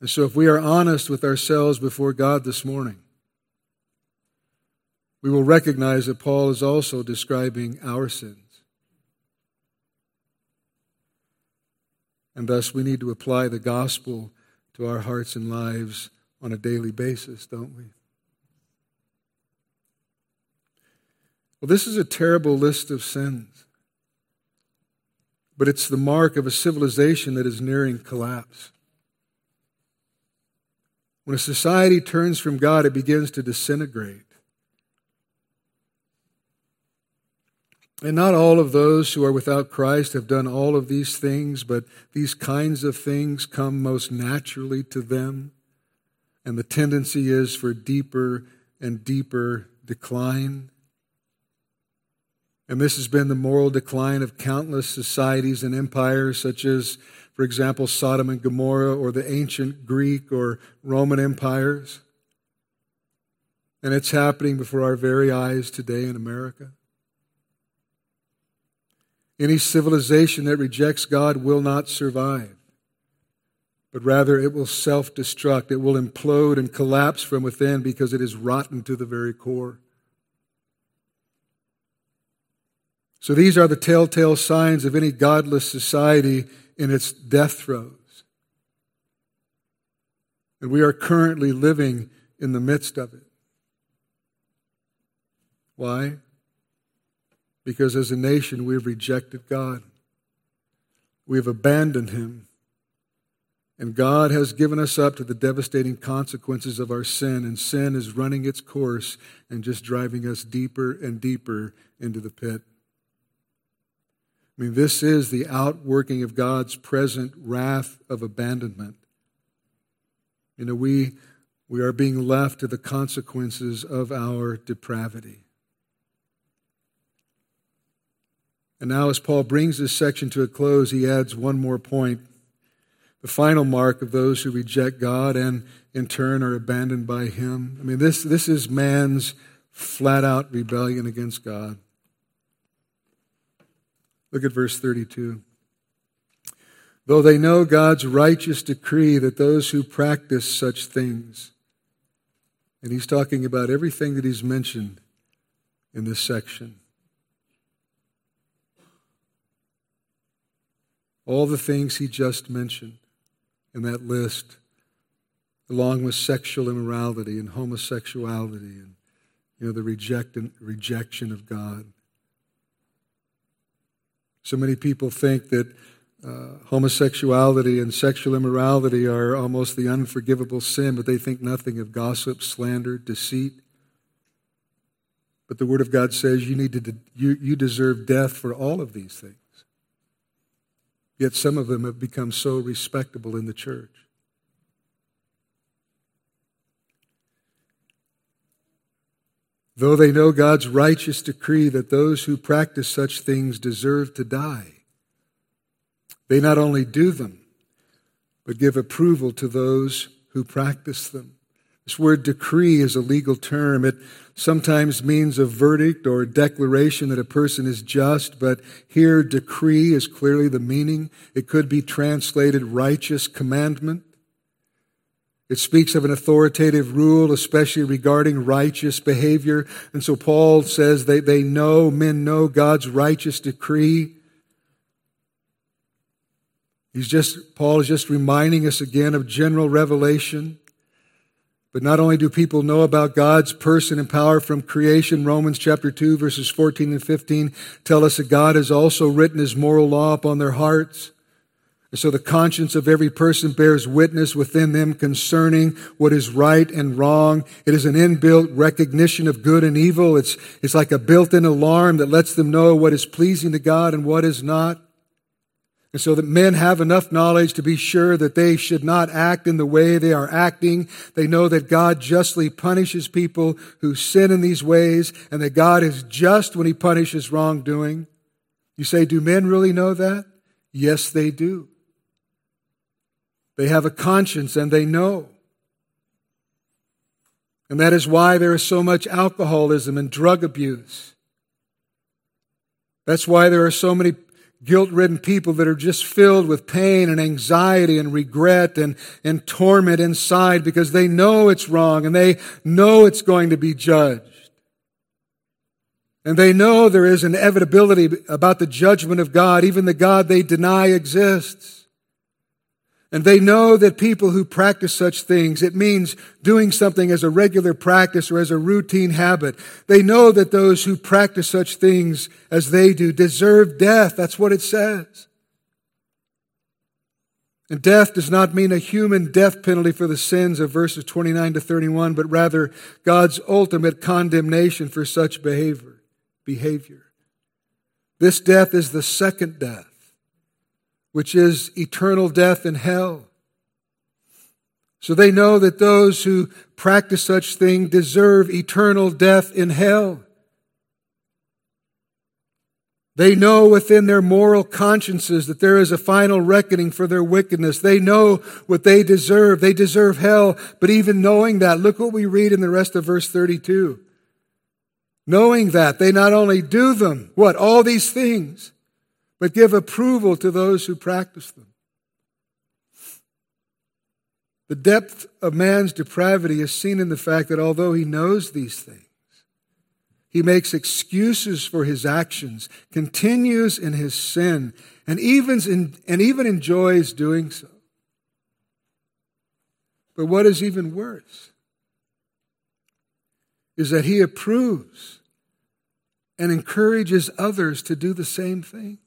Speaker 2: And so, if we are honest with ourselves before God this morning, we will recognize that Paul is also describing our sins. And thus, we need to apply the gospel to our hearts and lives on a daily basis, don't we? Well, this is a terrible list of sins, but it's the mark of a civilization that is nearing collapse. When a society turns from God, it begins to disintegrate. And not all of those who are without Christ have done all of these things, but these kinds of things come most naturally to them. And the tendency is for deeper and deeper decline. And this has been the moral decline of countless societies and empires, such as, for example, Sodom and Gomorrah or the ancient Greek or Roman empires. And it's happening before our very eyes today in America. Any civilization that rejects God will not survive. but rather it will self destruct. It will implode and collapse from within because it is rotten to the very core. So these are the telltale signs of any godless society in its death throes. And we are currently living in the midst of it. Why? Because as a nation, we have rejected God. We have abandoned Him. And God has given us up to the devastating consequences of our sin, and sin is running its course and just driving us deeper and deeper into the pit. I mean, this is the outworking of God's present wrath of abandonment. You know, we, we are being left to the consequences of our depravity. And now, as Paul brings this section to a close, he adds one more point. The final mark of those who reject God and in turn are abandoned by Him. I mean, this, this is man's flat out rebellion against God. Look at verse 32. Though they know God's righteous decree that those who practice such things, and he's talking about everything that he's mentioned in this section All the things he just mentioned in that list, along with sexual immorality and homosexuality and you know, the reject rejection of God. So many people think that uh, homosexuality and sexual immorality are almost the unforgivable sin, but they think nothing of gossip, slander, deceit. But the Word of God says you, need to, you, you deserve death for all of these things. Yet some of them have become so respectable in the church. Though they know God's righteous decree that those who practice such things deserve to die, they not only do them, but give approval to those who practice them. This word decree is a legal term. It sometimes means a verdict or a declaration that a person is just, but here decree is clearly the meaning. It could be translated righteous commandment. It speaks of an authoritative rule, especially regarding righteous behavior. And so Paul says they, they know, men know God's righteous decree. He's just, Paul is just reminding us again of general revelation. But not only do people know about God's person and power from creation, Romans chapter 2 verses 14 and 15 tell us that God has also written his moral law upon their hearts. And so the conscience of every person bears witness within them concerning what is right and wrong. It is an inbuilt recognition of good and evil. It's, it's like a built-in alarm that lets them know what is pleasing to God and what is not. And so that men have enough knowledge to be sure that they should not act in the way they are acting. They know that God justly punishes people who sin in these ways and that God is just when he punishes wrongdoing. You say, do men really know that? Yes, they do. They have a conscience and they know. And that is why there is so much alcoholism and drug abuse. That's why there are so many guilt ridden people that are just filled with pain and anxiety and regret and, and torment inside because they know it's wrong and they know it's going to be judged. And they know there is inevitability about the judgment of God, even the God they deny exists. And they know that people who practice such things, it means doing something as a regular practice or as a routine habit. They know that those who practice such things as they do deserve death. That's what it says. And death does not mean a human death penalty for the sins of verses 29 to 31, but rather God's ultimate condemnation for such behavior. behavior. This death is the second death which is eternal death in hell. So they know that those who practice such thing deserve eternal death in hell. They know within their moral consciences that there is a final reckoning for their wickedness. They know what they deserve. They deserve hell. But even knowing that, look what we read in the rest of verse 32. Knowing that, they not only do them, what? All these things, but give approval to those who practice them. The depth of man's depravity is seen in the fact that although he knows these things, he makes excuses for his actions, continues in his sin, and even, and even enjoys doing so. But what is even worse is that he approves and encourages others to do the same thing.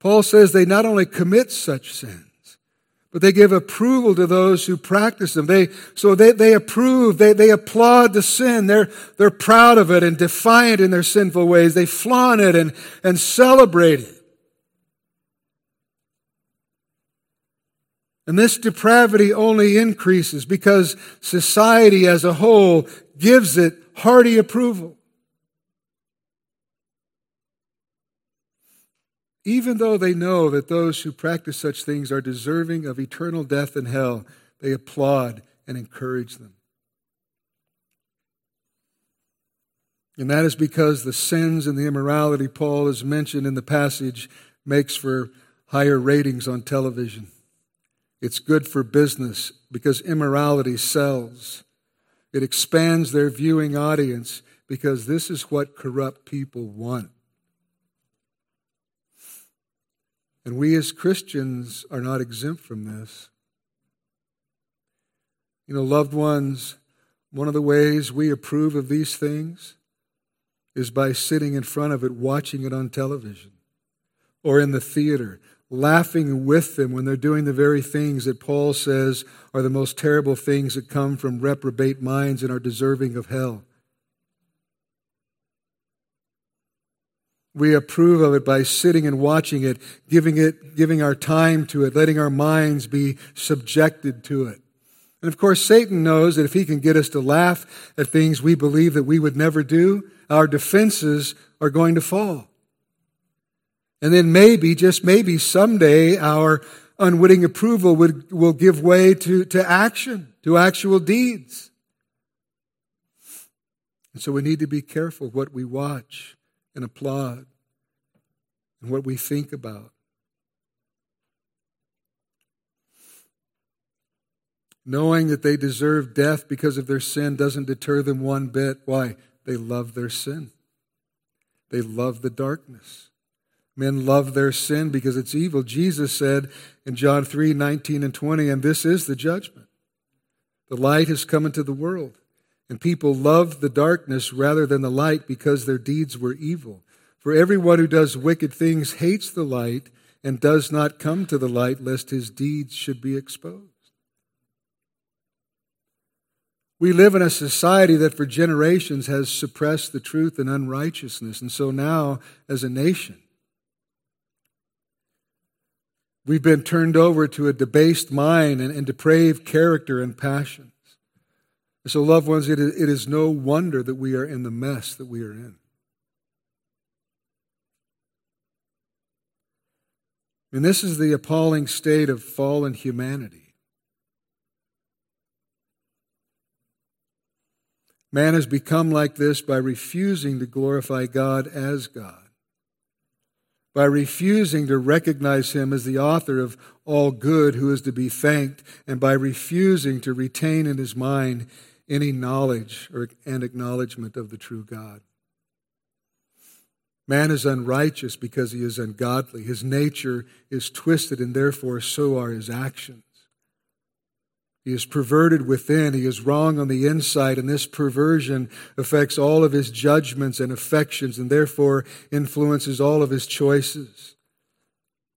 Speaker 2: Paul says they not only commit such sins, but they give approval to those who practice them. They, so they, they approve, they, they applaud the sin. They're, they're proud of it and defiant in their sinful ways. They flaunt it and, and celebrate it. And this depravity only increases because society as a whole gives it hearty approval. Even though they know that those who practice such things are deserving of eternal death and hell, they applaud and encourage them. And that is because the sins and the immorality Paul has mentioned in the passage makes for higher ratings on television. It's good for business because immorality sells. It expands their viewing audience because this is what corrupt people want. And we as Christians are not exempt from this. You know, loved ones, one of the ways we approve of these things is by sitting in front of it, watching it on television or in the theater, laughing with them when they're doing the very things that Paul says are the most terrible things that come from reprobate minds and are deserving of hell. We approve of it by sitting and watching it, giving it, giving our time to it, letting our minds be subjected to it. And of course, Satan knows that if he can get us to laugh at things we believe that we would never do, our defenses are going to fall. And then maybe, just maybe someday our unwitting approval would, will give way to, to action, to actual deeds. And so we need to be careful what we watch and applaud and what we think about. Knowing that they deserve death because of their sin doesn't deter them one bit. Why? They love their sin. They love the darkness. Men love their sin because it's evil. Jesus said in John 3 19 and 20, and this is the judgment. The light has come into the world, and people loved the darkness rather than the light because their deeds were evil. For everyone who does wicked things hates the light and does not come to the light lest his deeds should be exposed. We live in a society that for generations has suppressed the truth and unrighteousness. And so now, as a nation, we've been turned over to a debased mind and, and depraved character and so, loved ones, it is, it is no wonder that we are in the mess that we are in. And this is the appalling state of fallen humanity. Man has become like this by refusing to glorify God as God, by refusing to recognize Him as the author of all good who is to be thanked, and by refusing to retain in his mind any knowledge or, and acknowledgement of the true God. Man is unrighteous because he is ungodly. His nature is twisted, and therefore so are his actions. He is perverted within. He is wrong on the inside, and this perversion affects all of his judgments and affections, and therefore influences all of his choices.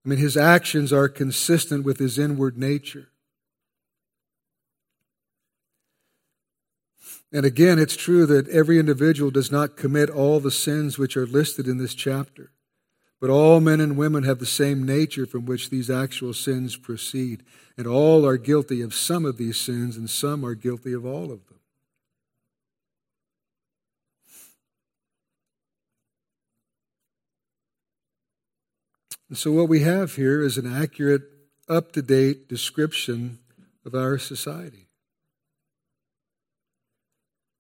Speaker 2: I mean, his actions are consistent with his inward nature. And again, it's true that every individual does not commit all the sins which are listed in this chapter. But all men and women have the same nature from which these actual sins proceed. And all are guilty of some of these sins, and some are guilty of all of them. And so, what we have here is an accurate, up to date description of our society.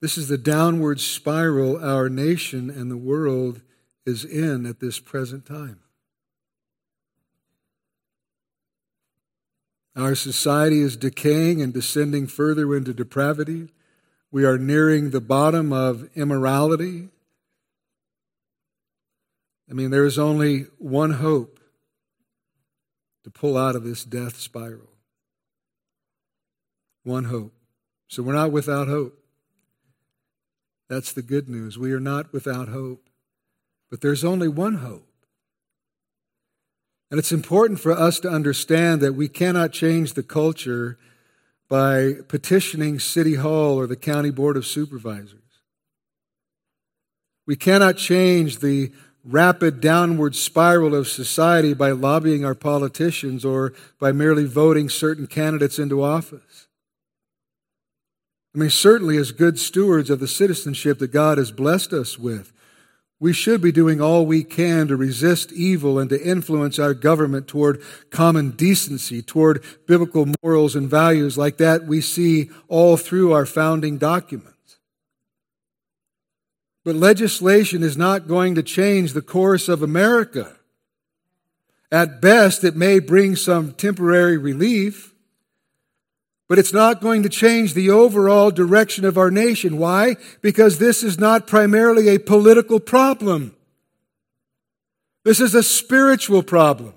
Speaker 2: This is the downward spiral our nation and the world is in at this present time. Our society is decaying and descending further into depravity. We are nearing the bottom of immorality. I mean, there is only one hope to pull out of this death spiral. One hope. So we're not without hope. That's the good news. We are not without hope. But there's only one hope. And it's important for us to understand that we cannot change the culture by petitioning City Hall or the County Board of Supervisors. We cannot change the rapid downward spiral of society by lobbying our politicians or by merely voting certain candidates into office. I mean, certainly, as good stewards of the citizenship that God has blessed us with, we should be doing all we can to resist evil and to influence our government toward common decency, toward biblical morals and values like that we see all through our founding documents. But legislation is not going to change the course of America. At best, it may bring some temporary relief, but it's not going to change the overall direction of our nation. Why? Because this is not primarily a political problem. This is a spiritual problem.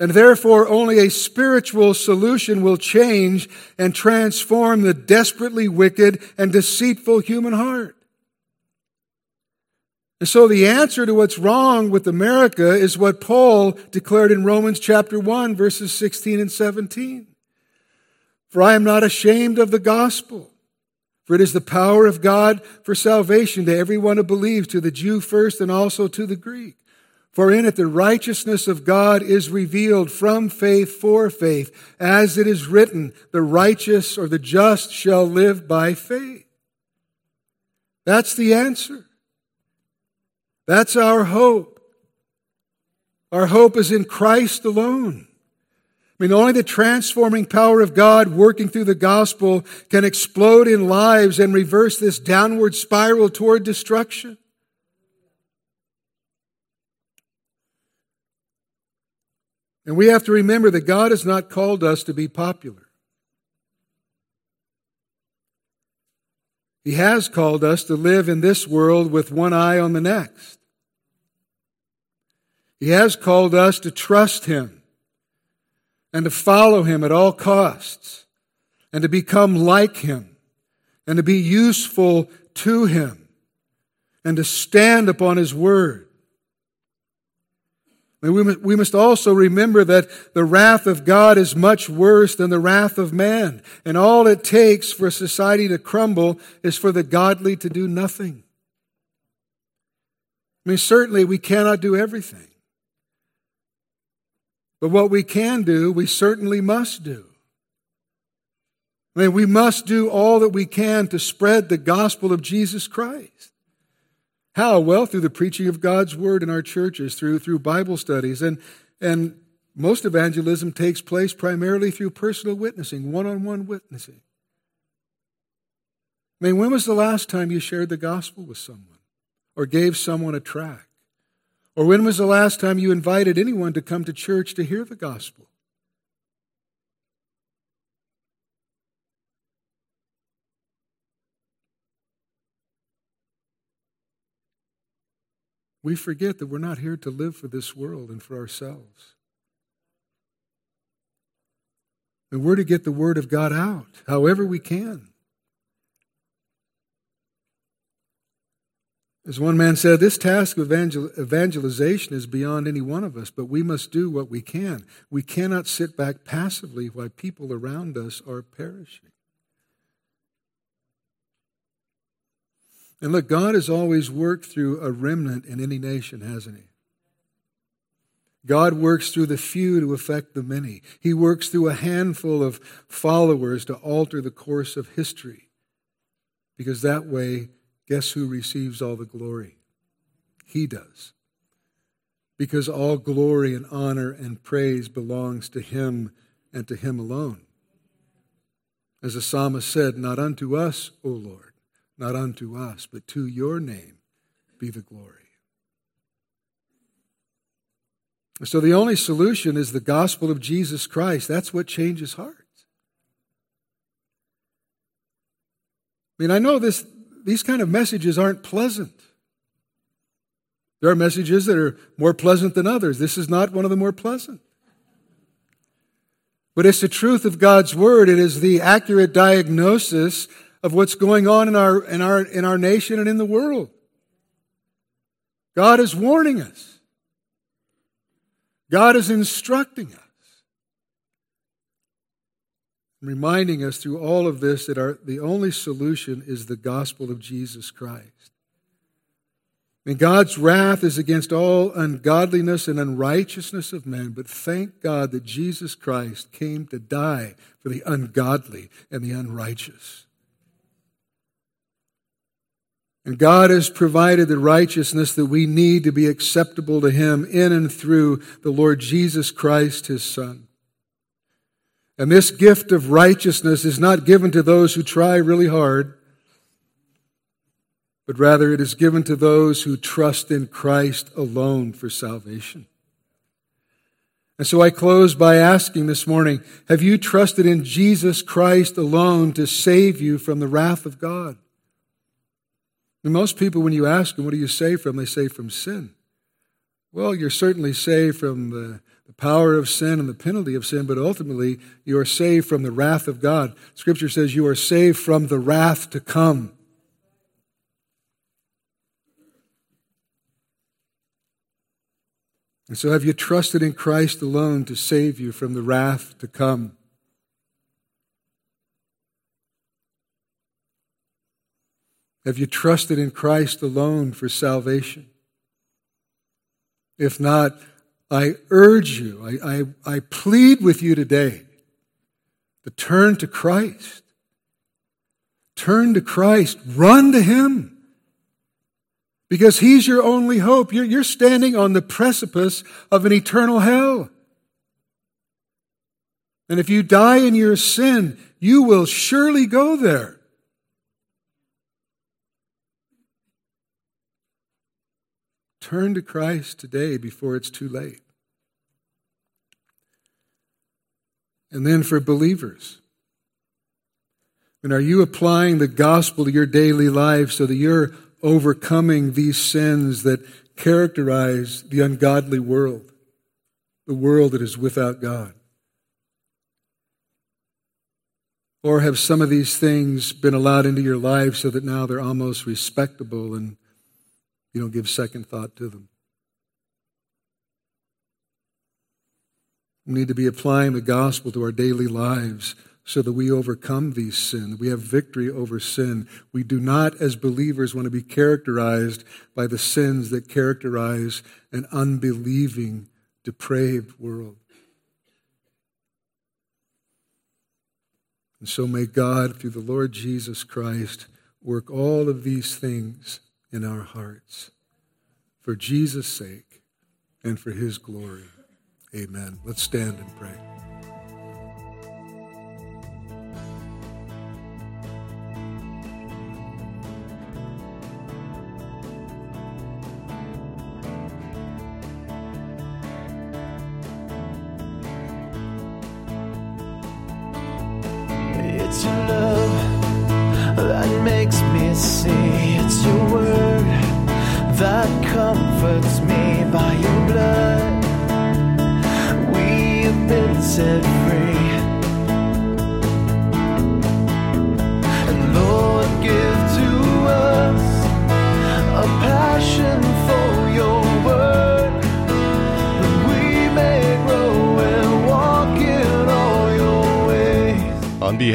Speaker 2: And therefore, only a spiritual solution will change and transform the desperately wicked and deceitful human heart. And so the answer to what's wrong with America is what Paul declared in Romans chapter 1, verses 16 and 17. For I am not ashamed of the gospel, for it is the power of God for salvation to everyone who believes, to the Jew first and also to the Greek. For in it the righteousness of God is revealed from faith for faith, as it is written, the righteous or the just shall live by faith. That's the answer. That's our hope. Our hope is in Christ alone. I mean, only the transforming power of God working through the gospel can explode in lives and reverse this downward spiral toward destruction. And we have to remember that God has not called us to be popular. He has called us to live in this world with one eye on the next. He has called us to trust Him and to follow Him at all costs and to become like Him and to be useful to Him and to stand upon His Word we must also remember that the wrath of God is much worse than the wrath of man. And all it takes for society to crumble is for the godly to do nothing. I mean, certainly we cannot do everything. But what we can do, we certainly must do. I mean, we must do all that we can to spread the gospel of Jesus Christ. How? Well, through the preaching of God's word in our churches, through, through Bible studies. And, and most evangelism takes place primarily through personal witnessing, one on one witnessing. I mean, when was the last time you shared the gospel with someone or gave someone a tract? Or when was the last time you invited anyone to come to church to hear the gospel? we forget that we're not here to live for this world and for ourselves. And we're to get the Word of God out however we can. As one man said, this task of evangel- evangelization is beyond any one of us, but we must do what we can. We cannot sit back passively while people around us are perishing. And look, God has always worked through a remnant in any nation, hasn't He? God works through the few to affect the many. He works through a handful of followers to alter the course of history. Because that way, guess who receives all the glory? He does. Because all glory and honor and praise belongs to Him and to Him alone. As the psalmist said, Not unto us, O Lord not unto us, but to your name be the glory. So the only solution is the gospel of Jesus Christ. That's what changes hearts. I mean, I know this, these kind of messages aren't pleasant. There are messages that are more pleasant than others. This is not one of the more pleasant. But it's the truth of God's word. It is the accurate diagnosis of what's going on in our, in our, in our nation and in the world. God is warning us. God is instructing us. Reminding us through all of this that our, the only solution is the gospel of Jesus Christ. And God's wrath is against all ungodliness and unrighteousness of men, but thank God that Jesus Christ came to die for the ungodly and the unrighteous. And God has provided the righteousness that we need to be acceptable to Him in and through the Lord Jesus Christ, His Son. And this gift of righteousness is not given to those who try really hard, but rather it is given to those who trust in Christ alone for salvation. And so I close by asking this morning, have you trusted in Jesus Christ alone to save you from the wrath of God? And most people, when you ask them, what do you save from? They say from sin. Well, you're certainly saved from the, the power of sin and the penalty of sin, but ultimately you are saved from the wrath of God. Scripture says you are saved from the wrath to come. And so, have you trusted in Christ alone to save you from the wrath to come? Have you trusted in Christ alone for salvation? If not, I urge you, I, I, I plead with you today to turn to Christ. Turn to Christ. Run to Him because He's your only hope. You're, you're standing on the precipice of an eternal hell. And if you die in your sin, you will surely go there. Turn to Christ today before it's too late. And then for believers, and are you applying the gospel to your daily life so that you're overcoming these sins that characterize the ungodly world, the world that is without God? Or have some of these things been allowed into your life so that now they're almost respectable and you don't give second thought to them? We need to be applying the gospel to our daily lives so that we overcome these sins. We have victory over sin. We do not, as believers, want to be characterized by the sins that characterize an unbelieving, depraved world. And so may God, through the Lord Jesus Christ, work all of these things in our hearts for Jesus' sake and for his glory. Amen. Let's stand and pray.